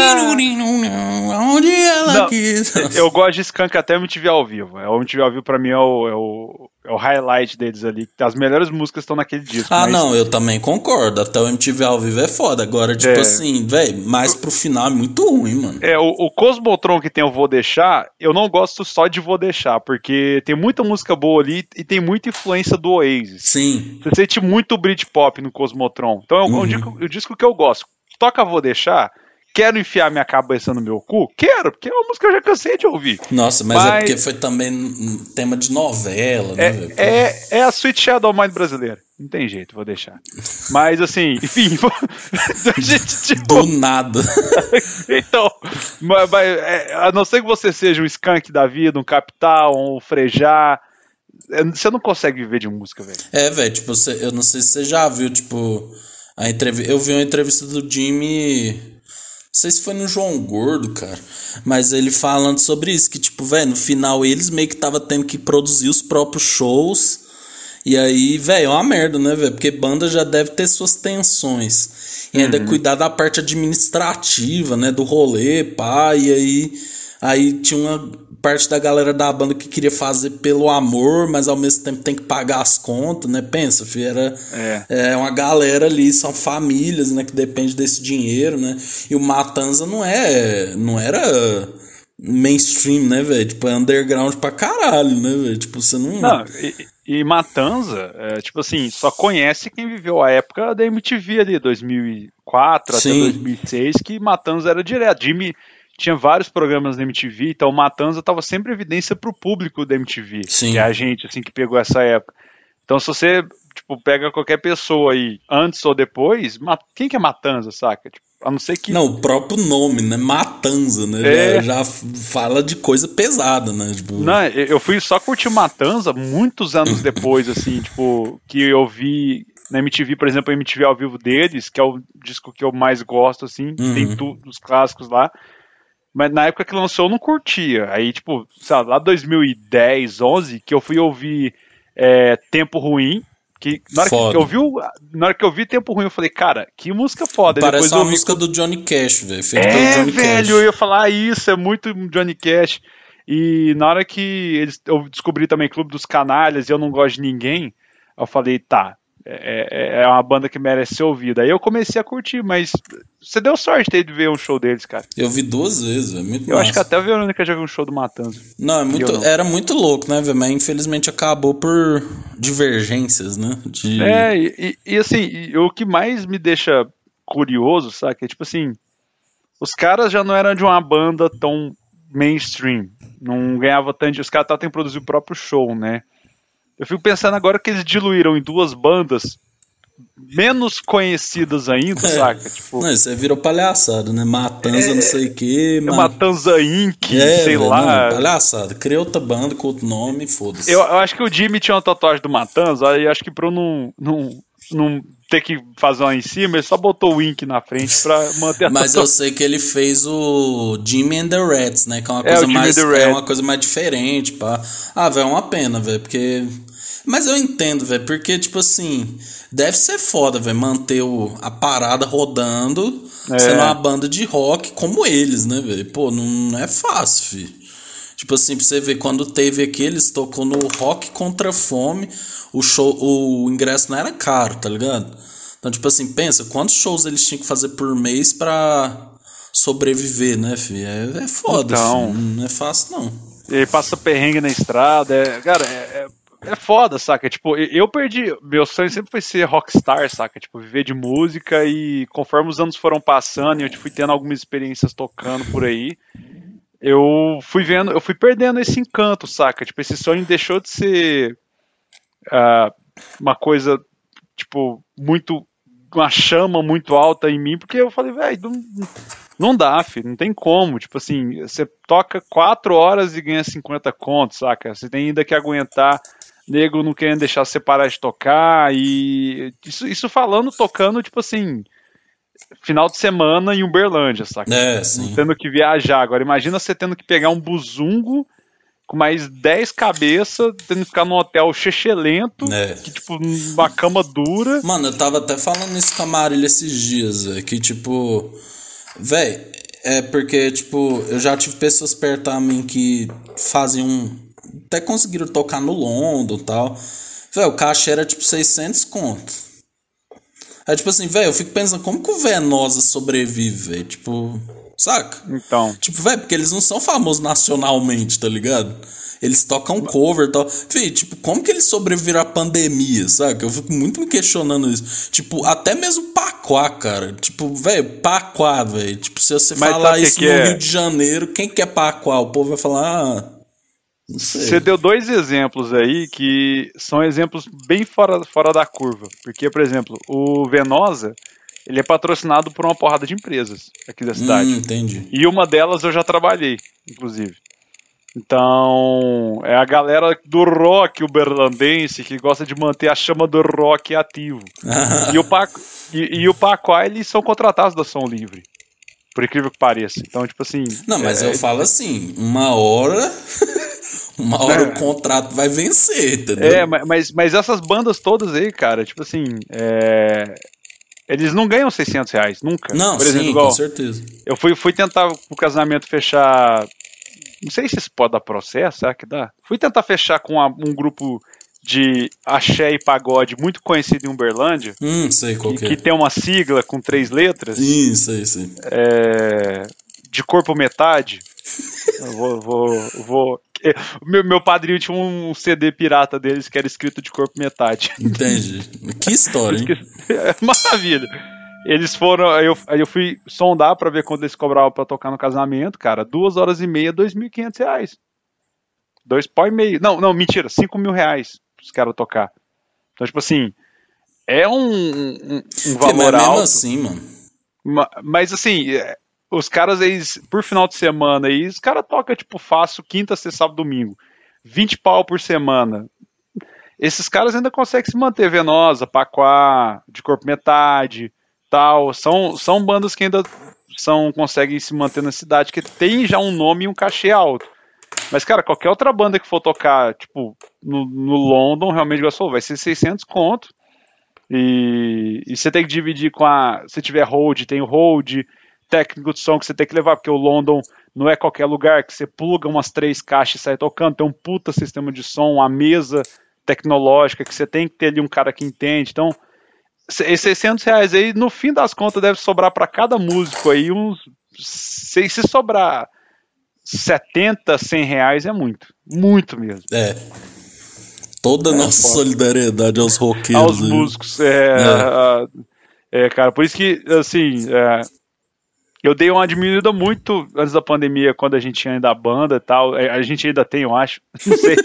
Onde ela Não, quis. Eu gosto de Skank até MTV ao vivo. É, O MTV ao vivo pra mim é o, é o, é o highlight deles ali. As melhores músicas estão naquele disco. Ah, mas- não, eu também concordo. Até o MTV ao vivo é foda. Agora, tipo É. assim, velho, mais pro final é muito ruim, mano. É, o, o Cosmotron que tem o Vou Deixar, eu não gosto só de Vou Deixar, porque tem muita música boa ali e tem muita influência do Oasis. Sim. Você sente muito Britpop no Cosmotron. Então é um, Uhum. disco, um disco que eu gosto. Toca Vou Deixar, quero enfiar minha cabeça no meu cu? Quero, porque é uma música que eu já cansei de ouvir. Nossa, mas, é Mas- porque foi também um tema de novela, né? É, é, é a Sweet Shadow Mind brasileira. Não tem jeito, vou deixar. Mas assim, enfim, a gente tipo, Do nada. então, mas, mas, é, a não ser que você seja um skunk da vida, um capital, um frejar, é, você não consegue viver de música, velho. É, velho, tipo, eu não sei se você já viu, tipo, a entrevista. Eu vi uma entrevista do Jimmy. Não sei se foi no João Gordo, cara. Mas ele falando sobre isso, que, tipo, velho, no final eles meio que tava tendo que produzir os próprios shows. E aí, velho, é uma merda, né, velho? Porque banda já deve ter suas tensões. E ainda cuidar da parte administrativa, né? Do rolê, pá. E aí, aí tinha uma parte da galera da banda que queria fazer pelo amor, mas ao mesmo tempo tem que pagar as contas, né? Pensa, filho, era É. é uma galera ali, são famílias, né? Que depende desse dinheiro, né? E o Matanza não é, não era mainstream, né, velho? Tipo, é underground pra caralho, né, velho? Tipo, você não... Não, e, e Matanza, é, tipo assim, só conhece quem viveu a época da MTV ali, 2004 Sim. até 2006, que Matanza era direto. Jimmy tinha vários programas na MTV, então Matanza tava sempre em evidência pro público da MTV, Sim. que é a gente, assim, que pegou essa época. Então, se você, tipo, pega qualquer pessoa aí, antes ou depois, quem que é Matanza, saca? Tipo, a não ser que... Não, o próprio nome, né? Matanza, né? É. Já, já fala de coisa pesada, né? Tipo, Não, eu eu fui só curtir Matanza muitos anos depois, assim, tipo, que eu vi na MTV, por exemplo, a MTV ao vivo deles, que é o disco que eu mais gosto, assim, Uhum. tem tudo, os clássicos lá. Mas na época que lançou eu não curtia. Aí, tipo, sei lá, lá 2010, 11, que eu fui ouvir é, Tempo Ruim, que na hora Foda. que eu vi, na hora que eu vi Tempo Ruim, eu falei, cara, que música foda. Parece uma ouvi música do Johnny Cash, velho. É, velho, Cash. eu ia falar isso, é muito Johnny Cash. E na hora que eles, eu descobri também Clube dos Canalhas e eu não gosto de ninguém, eu falei, tá, é, é- é uma banda que merece ser ouvida. Aí eu comecei a curtir, mas você deu sorte aí de ver um show deles, cara. Eu vi duas vezes, velho. Muito Eu massa. acho que até a Verônica já viu um show do Matanza. Não, é muito, não. era muito louco, né, velho? Mas infelizmente acabou por divergências, né? De... É, e, e- assim, e o que mais me deixa curioso, sabe? É tipo assim, os caras já não eram de uma banda tão mainstream. Não ganhava tanto. Os caras estavam produzir o próprio show, né? Eu fico pensando agora que eles diluíram em duas bandas menos conhecidas ainda, É. saca? Tipo, Não, isso aí virou palhaçada, né? Matanza, não sei o quê. é ma- Matanza Inc., É, sei velho, lá. Não, palhaçada. Criou outra banda com outro nome, foda-se. Eu, eu acho que o Jimmy tinha uma tatuagem do Matanza, aí eu acho que pra eu não, não, não ter que fazer uma em cima, ele só botou o Wink na frente pra manter a Mas eu tatuagem. sei que ele fez o Jimmy and the Rats, né? Que é uma É, coisa mais é uma coisa mais diferente, pá. Ah, velho, é uma pena, velho, porque mas eu entendo, velho, porque tipo assim, deve ser foda, velho, manter o, a parada rodando, É. sendo uma banda de rock como eles, né, velho? Pô, não, não é fácil, filho. Tipo assim, pra você ver, quando teve aqui, eles tocou no Rock Contra a Fome, o show, o ingresso não era caro, tá ligado? Então, tipo assim, pensa, quantos shows eles tinham que fazer por mês pra sobreviver, né, filho? É, é foda, Então. filho. Não é fácil, não. Ele passa perrengue na estrada. é- cara, é- é- é foda, saca? Tipo, eu perdi. Meu sonho sempre foi ser rockstar, saca? Tipo, viver de música e conforme os anos foram passando e eu fui tendo algumas experiências tocando por aí, eu fui vendo, eu fui perdendo esse encanto, saca? Tipo, esse sonho deixou de ser uh, uma coisa, tipo, muito. uma chama muito alta em mim, porque eu falei, velho, não, não dá, filho, não tem como. Tipo assim, você toca quatro horas e ganha 50 contos, saca? Você tem ainda que aguentar nego não querendo deixar você parar de tocar e isso, isso falando, tocando, tipo assim, final de semana em Uberlândia, saca? É, sim. Tendo que viajar. Agora, imagina você tendo que pegar um buzungo com mais 10 cabeças, tendo que ficar num hotel chechelento, É. que, tipo, uma cama dura. Mano, eu tava até falando isso com a Marília esses dias, véio, que tipo. Véi, é porque, tipo, eu já tive pessoas perto a mim que faziam. Até conseguiram tocar no London e tal. Véi, o caixa era tipo 600 conto. Aí, tipo assim, velho, eu fico pensando, como que o Venosa sobrevive, velho? Tipo, saca? Então, Tipo, velho, porque eles não são famosos nacionalmente, tá ligado? Eles tocam cover e tal. Fih, tipo, como que eles sobreviveram à pandemia, saca? Eu fico muito me questionando isso. Tipo, até mesmo Paquá, cara. Tipo, velho, Paquá, velho. Tipo, se você Mas falar que isso que no é? Rio de Janeiro, quem que é Paquá? O povo vai falar, ah. Você deu dois exemplos aí que são exemplos bem fora, fora da curva. Porque, por exemplo, o Venosa, ele é patrocinado por uma porrada de empresas aqui da cidade. Hum, entendi. E uma delas eu já trabalhei, inclusive. Então, é a galera do rock uberlandense que gosta de manter a chama do rock ativo. e, o Pac, e, e o Pacuá, eles são contratados da Som Livre. Por incrível que pareça. Então, tipo assim. Não, mas é, eu falo assim, uma hora. uma hora É. o contrato vai vencer, entendeu? É, ma- mas, mas essas bandas todas aí, cara, tipo assim. é, Eles não ganham 600 reais, nunca. Não, Por exemplo, sim, igual, com certeza. Eu fui, fui tentar o casamento fechar. Não sei se isso pode dar processo, será que dá? Fui tentar fechar com a- um grupo de axé e pagode muito conhecido em Uberlândia, Hum, sei qual que, que é. tem uma sigla com três letras, Isso, isso, isso. é, de corpo metade. Eu vou. vou, vou meu, meu padrinho tinha um CD pirata deles que era escrito de corpo metade. Entendi. Que história, hein? É Maravilha. Eles foram. Eu, eu fui sondar pra ver quanto eles cobravam pra tocar no casamento, cara. Duas horas e meia, dois mil e quinhentos reais. Dois pau e meio. Não, não, mentira, cinco mil reais pros caras tocar. Então, tipo assim, é um, um, um valor mas mesmo alto. assim, mano. ma- Mas assim, é, os caras, eles, por final de semana aí, os caras tocam, tipo, fácil, quinta, sexta, sábado, domingo. 20 pau por semana. Esses caras ainda conseguem se manter Venosa, Paquá, de corpo metade, tal. São, são bandas que ainda são conseguem se manter na cidade, que tem já um nome e um cachê alto. Mas, cara, qualquer outra banda que for tocar, tipo, no, no London, realmente, vai ser 600 conto. E, e você tem que dividir com a. Se tiver hold, tem hold, técnico de som que você tem que levar, porque o London não é qualquer lugar que você pluga umas três caixas e sai tocando, tem um puta sistema de som, a mesa tecnológica que você tem que ter ali um cara que entende. Então, se- esses 600 reais aí, no fim das contas, deve sobrar para cada músico aí uns. Se, se sobrar 70, 100 reais é muito. Muito mesmo. É. Toda a nossa foda. solidariedade aos roqueiros. aos aí. músicos. É, É. é, cara, por isso que, assim, é, eu dei uma diminuída muito antes da pandemia, quando a gente tinha ainda a banda e tal. É, A gente ainda tem, eu acho, não sei.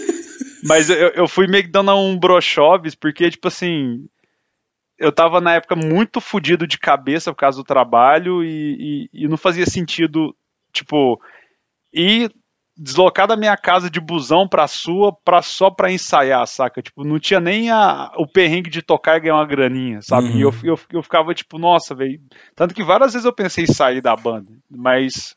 Mas eu, eu fui meio que dando um brochoves, porque, tipo assim, eu tava na época muito fudido de cabeça por causa do trabalho e, e- e não fazia sentido, tipo, ir deslocar da minha casa de busão pra sua pra, só pra ensaiar, saca? Tipo, não tinha nem a, o perrengue de tocar e ganhar uma graninha, sabe? Uhum. E eu, eu, eu ficava tipo, nossa, velho. Tanto que várias vezes eu pensei em sair da banda, mas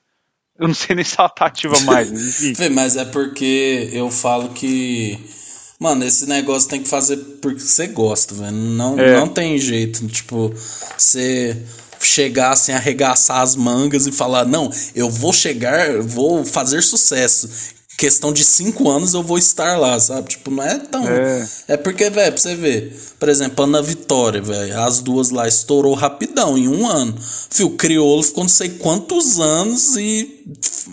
eu não sei nem se ela tá ativa mais. Vê, mas é porque eu falo que. Mano, esse negócio tem que fazer porque você gosta, velho. Não, É. não tem jeito. Tipo, você chegar assim, arregaçar as mangas e falar: Não, eu vou chegar, vou fazer sucesso. Questão de cinco anos eu vou estar lá, sabe? Tipo, não é tão. É. É porque, velho, pra você ver, por exemplo, Ana Vitória, velho, as duas lá estourou rapidão, em um ano. Fio, o Criolo ficou não sei quantos anos e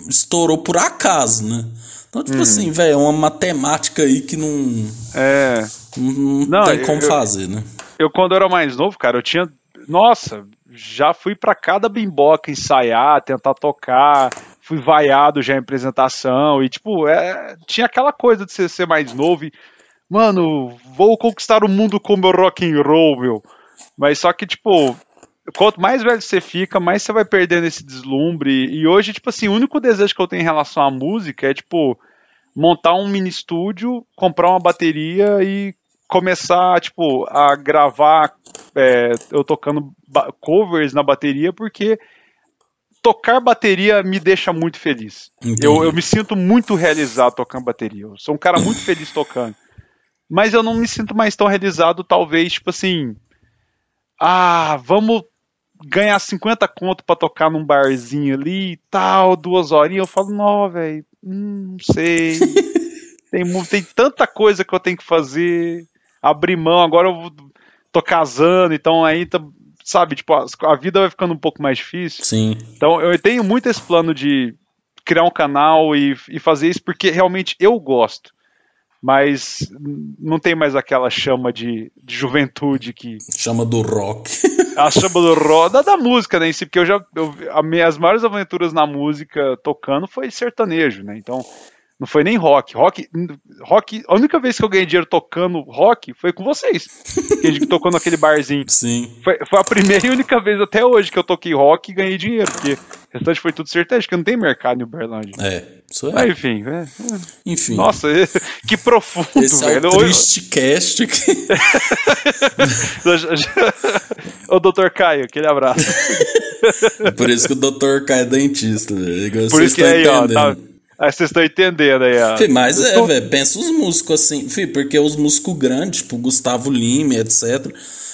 estourou por acaso, né? Então, tipo assim, velho, é uma matemática aí que não. É. Não, Não, tem como eu- fazer, né? Eu, quando era mais novo, cara, eu tinha. Nossa, já fui pra cada bimboca ensaiar, tentar tocar, fui vaiado já em apresentação, e tipo, é, tinha aquela coisa de você ser mais novo e, mano, vou conquistar o mundo com meu rock and roll, meu. Mas só que, tipo, quanto mais velho você fica, mais você vai perdendo esse deslumbre. E hoje, tipo assim, o único desejo que eu tenho em relação à música é, tipo, montar um mini estúdio, comprar uma bateria e começar, tipo, a gravar é, eu tocando covers na bateria, porque tocar bateria me deixa muito feliz. Entendi. Eu, eu me sinto muito realizado tocando bateria. Eu sou um cara muito feliz tocando. Mas eu não me sinto mais tão realizado, talvez, tipo assim. Ah, vamos ganhar 50 conto pra tocar num barzinho ali e tal, duas horinhas. Eu falo, não, velho, hum, não sei. tem, tem tanta coisa que eu tenho que fazer. Abrir mão, agora eu tô casando, então aí, tá- sabe, tipo, a, a vida vai ficando um pouco mais difícil. Sim. Então eu tenho muito esse plano de criar um canal e, e fazer isso porque realmente eu gosto. Mas não tem mais aquela chama de, de juventude que. Chama do rock. A chama do roda da música, né? Em si, porque eu já. Eu, a minhas maiores aventuras na música tocando foi sertanejo, né? Então. Não foi nem rock. Rock, rock. A única vez que eu ganhei dinheiro tocando rock foi com vocês. Que a gente tocou naquele barzinho. Sim. Foi, foi a primeira e única vez até hoje que eu toquei rock e ganhei dinheiro, porque o restante foi tudo sertanejo, que não tem mercado em Uberlândia. É. Isso Mas é. enfim, é, Enfim. nossa, que profundo, Esse é velho. o Hoje- triste cast. Ô, doutor Caio, aquele abraço. Por isso que o Dr. Kai é dentista, velho. Igual Por isso que estão aí, ó, tá, entendendo. Aí vocês estão entendendo aí, ó. Fih, mas é, tô- velho, pensa os músicos assim, fih, porque os músicos grandes, tipo Gustavo Lima, etc.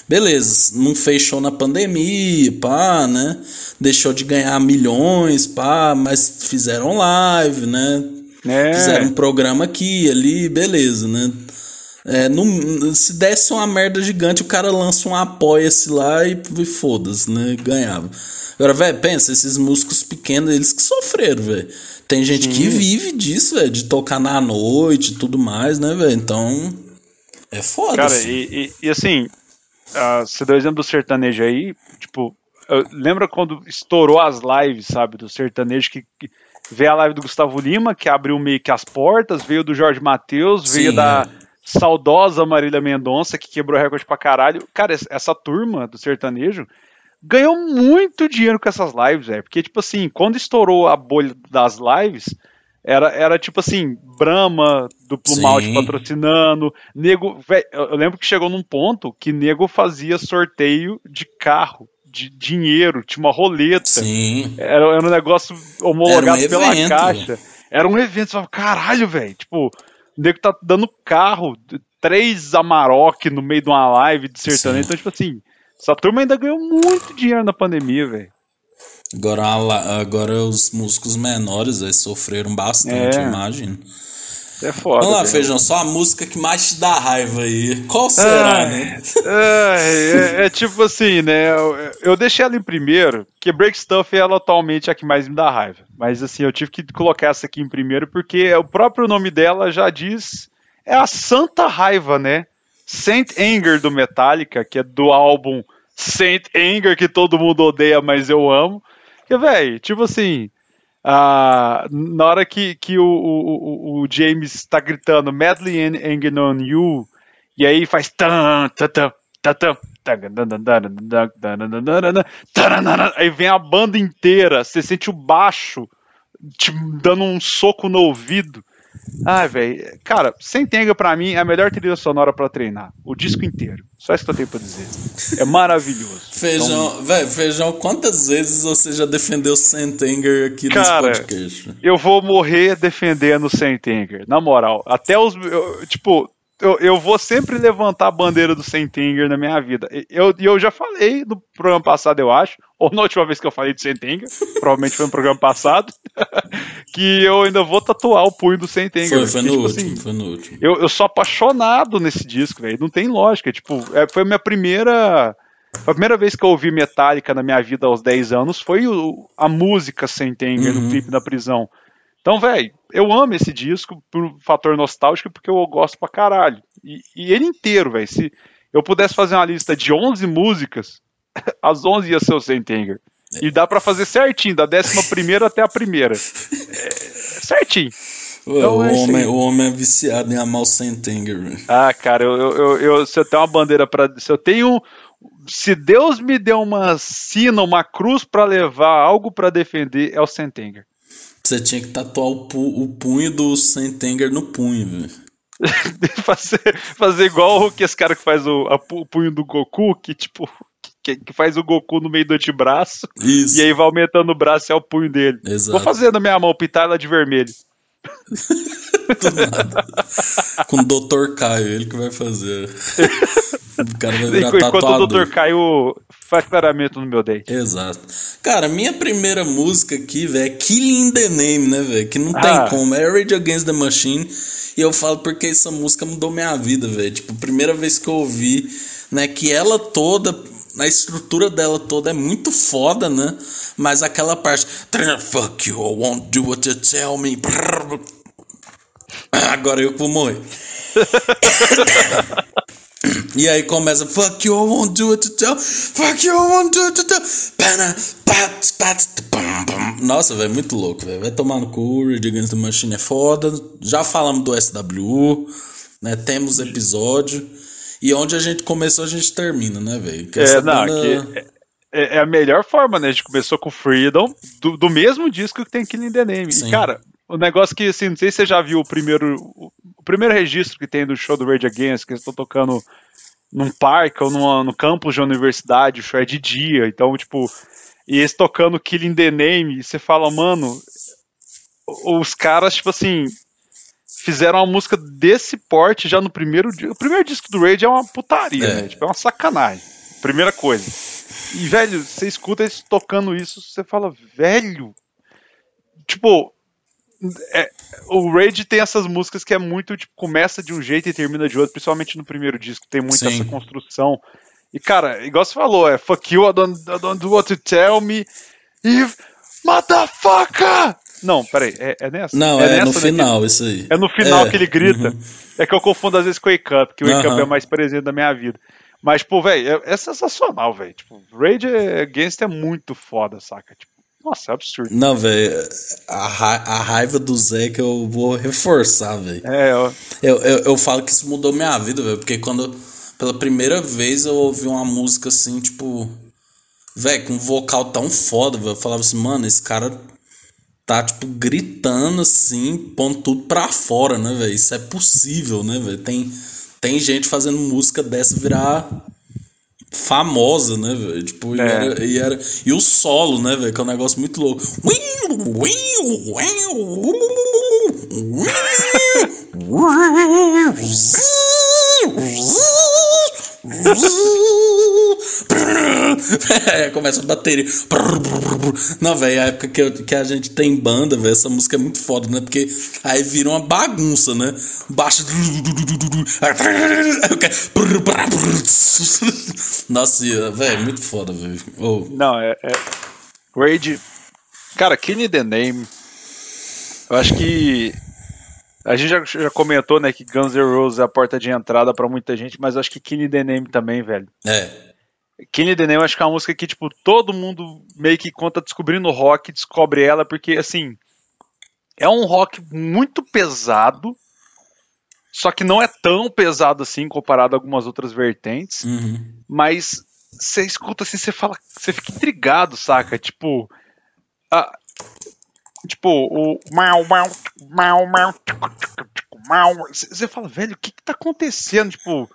Beleza, não fechou na pandemia, pá, né? Deixou de ganhar milhões, pá, mas fizeram live, né? É. Fizeram um programa aqui, ali, beleza, né? É, não- se desse uma merda gigante, o cara lança um apoia-se lá e, e foda-se, né? Ganhava. Agora, velho, pensa, esses músicos pequenos, eles que sofreram, velho. Tem gente que vive disso, velho, de tocar na noite e tudo mais, né, velho? Então, é foda. Cara, assim. e, e- e assim, ah, você deu o exemplo do sertanejo aí, tipo, lembra quando estourou as lives, sabe, do sertanejo, que, que veio a live do Gustavo Lima, que abriu meio que as portas, veio do Jorge Matheus, veio Sim, da é. Saudosa Marília Mendonça, que quebrou recorde pra caralho. Cara, es- essa turma do sertanejo ganhou muito dinheiro com essas lives, velho, porque, tipo assim, quando estourou a bolha das lives... Era, era tipo assim, Brahma, duplo malte patrocinando, nego, véi, eu lembro que chegou num ponto que nego fazia sorteio de carro, de dinheiro, tinha uma roleta. Sim. Era, era um negócio homologado um pela evento. caixa. Era um evento, você falava, caralho, velho, tipo, o nego tá dando carro, três Amarok no meio de uma live de sertanejo, então tipo assim, essa turma ainda ganhou muito dinheiro na pandemia, velho. Agora, agora os músicos menores aí sofreram bastante, É. imagino. É foda. Vamos lá. Feijão, só a música que mais te dá raiva aí. Qual será, Ai, né? ai, é, é tipo assim, né? Eu, eu deixei ela em primeiro, porque Break Stuff ela atualmente é a que mais me dá raiva. Mas assim, eu tive que colocar essa aqui em primeiro porque o próprio nome dela já diz. É a Santa Raiva, né? Saint Anger do Metallica, que é do álbum Saint Anger, que todo mundo odeia, mas eu amo. Que, velho, tipo assim. Ah, na hora que, que o, o, o- James tá gritando Madly Angry on You, e aí faz aí vem a banda inteira, você sente o baixo te dando um soco no ouvido. Ai, velho, cara, sem tenga pra mim é a melhor trilha sonora pra treinar, o disco inteiro. Só isso que eu tenho pra dizer. É maravilhoso. Feijão, velho, Feijão, quantas vezes você já defendeu Sentenger aqui Cara, nesse podcast? eu vou morrer defendendo o Sentenger, na moral. Até os. eu- tipo, eu, eu vou sempre levantar a bandeira do Sentenger na minha vida. E Eu, eu já falei no programa passado, eu acho, ou na última vez que eu falei do Sentenger, provavelmente foi no programa passado, que eu ainda vou tatuar o punho do Sentenger. Foi, foi porque, no tipo último, assim, foi no último. eu, eu sou apaixonado nesse disco, velho. Não tem lógica. Tipo, é, foi a minha primeira. A primeira vez que eu ouvi Metallica na minha vida aos 10 anos foi o- a música Sentenger Uhum. no clipe da prisão. Então, velho, eu amo esse disco por fator nostálgico, porque eu gosto pra caralho. E, e ele inteiro, velho. Se eu pudesse fazer uma lista de 11 músicas, as 11 ia ser o Sentenger. E dá para fazer certinho, da décima primeira até a primeira. É, certinho. Então, o, é homem, o homem é viciado em amar o Sentenger. Ah, cara, eu, eu, eu, se eu tenho uma bandeira para Se eu tenho. Se Deus me deu uma sina, uma cruz para levar, algo para defender, é o Sentenger. Você tinha que tatuar o, pu o punho do Sentenger no punho, velho. fazer, fazer igual que esse cara que faz o, a, o punho do Goku, que tipo. Que, que, faz o Goku no meio do antebraço. Isso. E aí vai aumentando o braço e é o punho dele. Exato. Vou fazer na minha mão, pintar ela de vermelho. Com o Dr. Caio, ele que vai fazer. O cara vai virar Enquanto tatuador. o Dr. Caio faz claramento no meu dente. Exato. Cara, minha primeira música aqui, velho, é Killing the Name, né, velho? Que não ah. tem como. É Rage Against the Machine. E eu falo porque essa música mudou minha vida, velho. Tipo, primeira vez que eu ouvi, né, que ela toda a estrutura dela toda é muito foda, né? Mas aquela parte. Fuck you, I won't do what you tell me. Agora eu vou morrer. E aí começa Fuck you, I won't do it to tell Fuck you, I won't do it to tell Nossa, velho, muito louco, velho Vai tomar no cu, Rage Against the Machine é foda Já falamos do SWU né? Temos episódio E onde a gente começou, a gente termina, né, velho? É, não, banda... é, é, a melhor forma, né? A gente começou com Freedom Do, do mesmo disco que tem Killing the Name Sim. E, cara, o negócio que, assim, não sei se você já viu o primeiro o primeiro registro que tem do show do Rage Against, que eles estão tocando num parque ou numa, no campus de universidade, o show é de dia, então, tipo, e eles tocando Killing the Name, e você fala, mano, os caras, tipo assim, fizeram uma música desse porte já no primeiro dia. O primeiro disco do Rage é uma putaria, é. né? Tipo, é uma sacanagem. Primeira coisa. E, velho, você escuta eles tocando isso, você fala, velho. Tipo, é, o Rage tem essas músicas que é muito, tipo, começa de um jeito e termina de outro, principalmente no primeiro disco, tem muito Sim. essa construção. E, cara, igual você falou, é fuck you, I don't, I don't do what you tell me, if motherfucker! Não, peraí, é, é nessa? Não, é, é no final, isso aí. É no final é. que ele grita. Uhum. É que eu confundo às vezes com o Wake Up, que o Wake uhum. Up é mais presente da minha vida. Mas, pô, velho, é, é, sensacional, velho. Tipo, Rage Against é muito foda, saca? Tipo, nossa, é absurdo. Não, velho, a, ra a raiva do Zé que eu vou reforçar, velho. É, eu... Eu, eu... eu falo que isso mudou minha vida, velho, porque quando pela primeira vez eu ouvi uma música assim, tipo, velho, com um vocal tão foda, velho, eu falava assim, mano, esse cara tá, tipo, gritando assim, pondo tudo pra fora, né, velho? Isso é possível, né, velho? Tem, tem gente fazendo música dessa virar famosa, né, velho? Tipo, é. e, era, e, era, e o solo, né, velho? Que é um negócio muito louco. é, começa a bateria. Não, velho, a época que, eu, que a gente tem banda, velho, essa música é muito foda, né? Porque aí vira uma bagunça, né? Baixa. Nossa, velho, muito foda, velho. Oh. Não, é, é. Rage. Cara, Kenny the Name. Eu acho que a gente já, já, comentou, né, que Guns N' Roses é a porta de entrada para muita gente, mas acho que Kenny The Name também, velho. É. Kenny The Name eu acho que é uma música que, tipo, todo mundo meio que conta descobrindo rock, descobre ela, porque, assim, é um rock muito pesado, só que não é tão pesado assim comparado a algumas outras vertentes, uhum. mas você escuta assim, você fala, você fica intrigado, saca? Tipo, a, Tipo, o mal, mal, mal, mal, mal. Você fala, velho, o que que tá acontecendo? Tipo,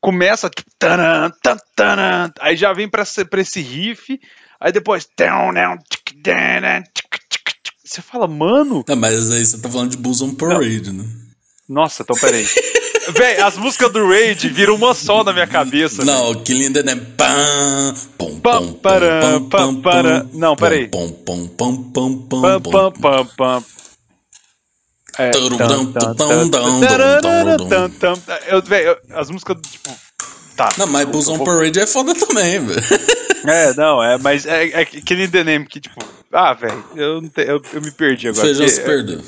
começa, tipo, taran, taran, aí já vem pra, pra esse riff, aí depois. Você fala, mano. Não, mas aí você tá falando de Bulls on Parade, né? Nossa, então peraí. Véi, as músicas do Raid viram uma só na minha cabeça. Não, que linda, né? Pam, pom, pom, pam, pam, pam, Não, peraí. Pom, pom, pom, pam, pam, pam. É, eu, véio, as músicas, tipo, tá. Não, mas Bulls on Parade é foda também, velho. É, não, é, mas é, é Killing the Name que, tipo, Ah, velho, eu, eu, eu, me perdi agora. Feijão se perdeu.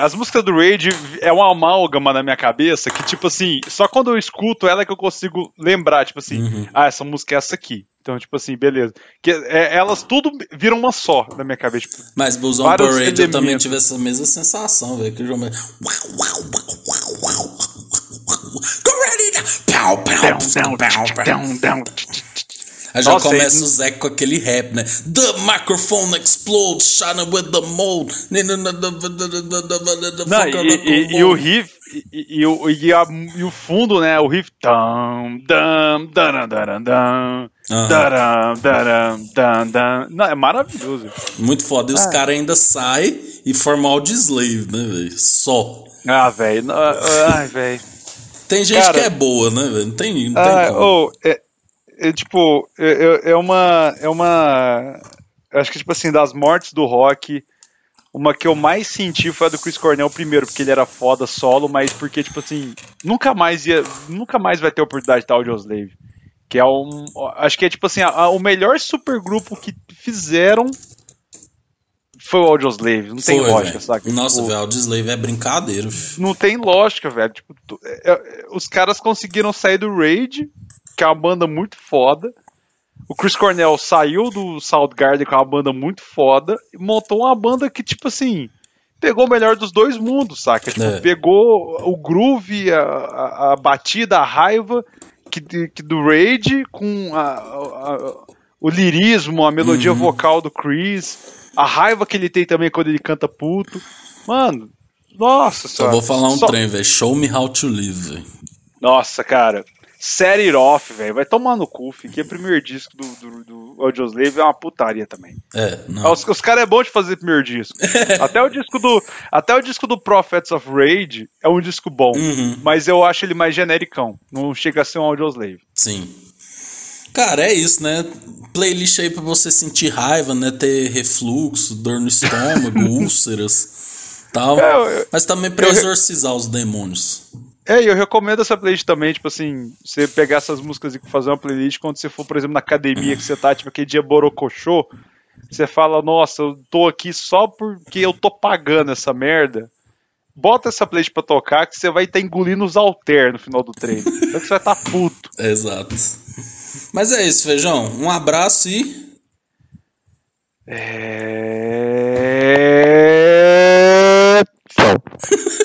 As músicas do Rage é uma amálgama na minha cabeça que, tipo assim, só quando eu escuto ela é que eu consigo lembrar, tipo assim, uhum. ah, essa música é essa aqui. Então, tipo assim, beleza. Que, é, elas tudo viram uma só na minha cabeça. Tipo, Mas Bulls on Parade eu também tive essa mesma sensação, velho. Que o. Aí já Nossa, começa ele... o Zé com aquele rap, né? The microphone explodes, shining with the mold. Não, e, e, e o riff, e, e, o, e, a, e o fundo, né? O riff. Dum, dum, dum, dum, dum, Não, é maravilhoso. Muito foda. E os ah. caras ainda saem e formam o slave, né, velho? Só. Ah, velho. Ai, velho. Tem gente Cara, que é boa, né, velho? Não tem, não tem ah, como. Oh, é, é, tipo, é, é uma. É uma. Acho que, tipo assim, das mortes do rock, uma que eu mais senti foi a do Chris Cornell primeiro, porque ele era foda solo, mas porque, tipo assim, nunca mais ia. Nunca mais vai ter oportunidade de estar Audioslave. Que é um. Acho que é tipo assim, a, o melhor supergrupo que fizeram foi o Audioslave. Não foi, tem lógica, véio. sabe? Nossa, tipo, velho, Audioslave é brincadeira. Não tem lógica, velho. Tipo, é, é, os caras conseguiram sair do Raid que é uma banda muito foda. O Chris Cornell saiu do Soundgarden com uma banda muito foda e montou uma banda que, tipo assim, pegou o melhor dos dois mundos, saca? Tipo, é. pegou o groove, a, a, a, batida, a raiva que, que do Rage com a, a, o lirismo, a melodia uhum. vocal do Chris, a raiva que ele tem também quando ele canta puto. Mano, nossa Só vou falar um Só... trem, velho. Show me how to live, velho. Nossa, cara. Set It Off, velho. Vai tomar no cu, que é o primeiro disco do, do, do Audioslave é uma putaria também. É, não. Os, os caras é bom de fazer primeiro disco. até o disco do até o disco do Prophets of Rage é um disco bom, uhum. mas eu acho ele mais genericão. Não chega a ser um Audioslave. Sim. Cara, é isso, né? Playlist aí pra você sentir raiva, né? Ter refluxo, dor no estômago, úlceras, tal. É, eu, mas também pra eu, exorcizar os demônios. É, e eu recomendo essa playlist também, tipo assim, você pegar essas músicas e fazer uma playlist quando você for, por exemplo, na academia que você tá, tipo, aquele dia borocochô, você fala, nossa, eu tô aqui só porque eu tô pagando essa merda. Bota essa playlist pra tocar que você vai estar tá engolindo os alter no final do treino. Então você vai estar tá puto. Exato. Mas é isso, Feijão. Um abraço e... É... Tchau.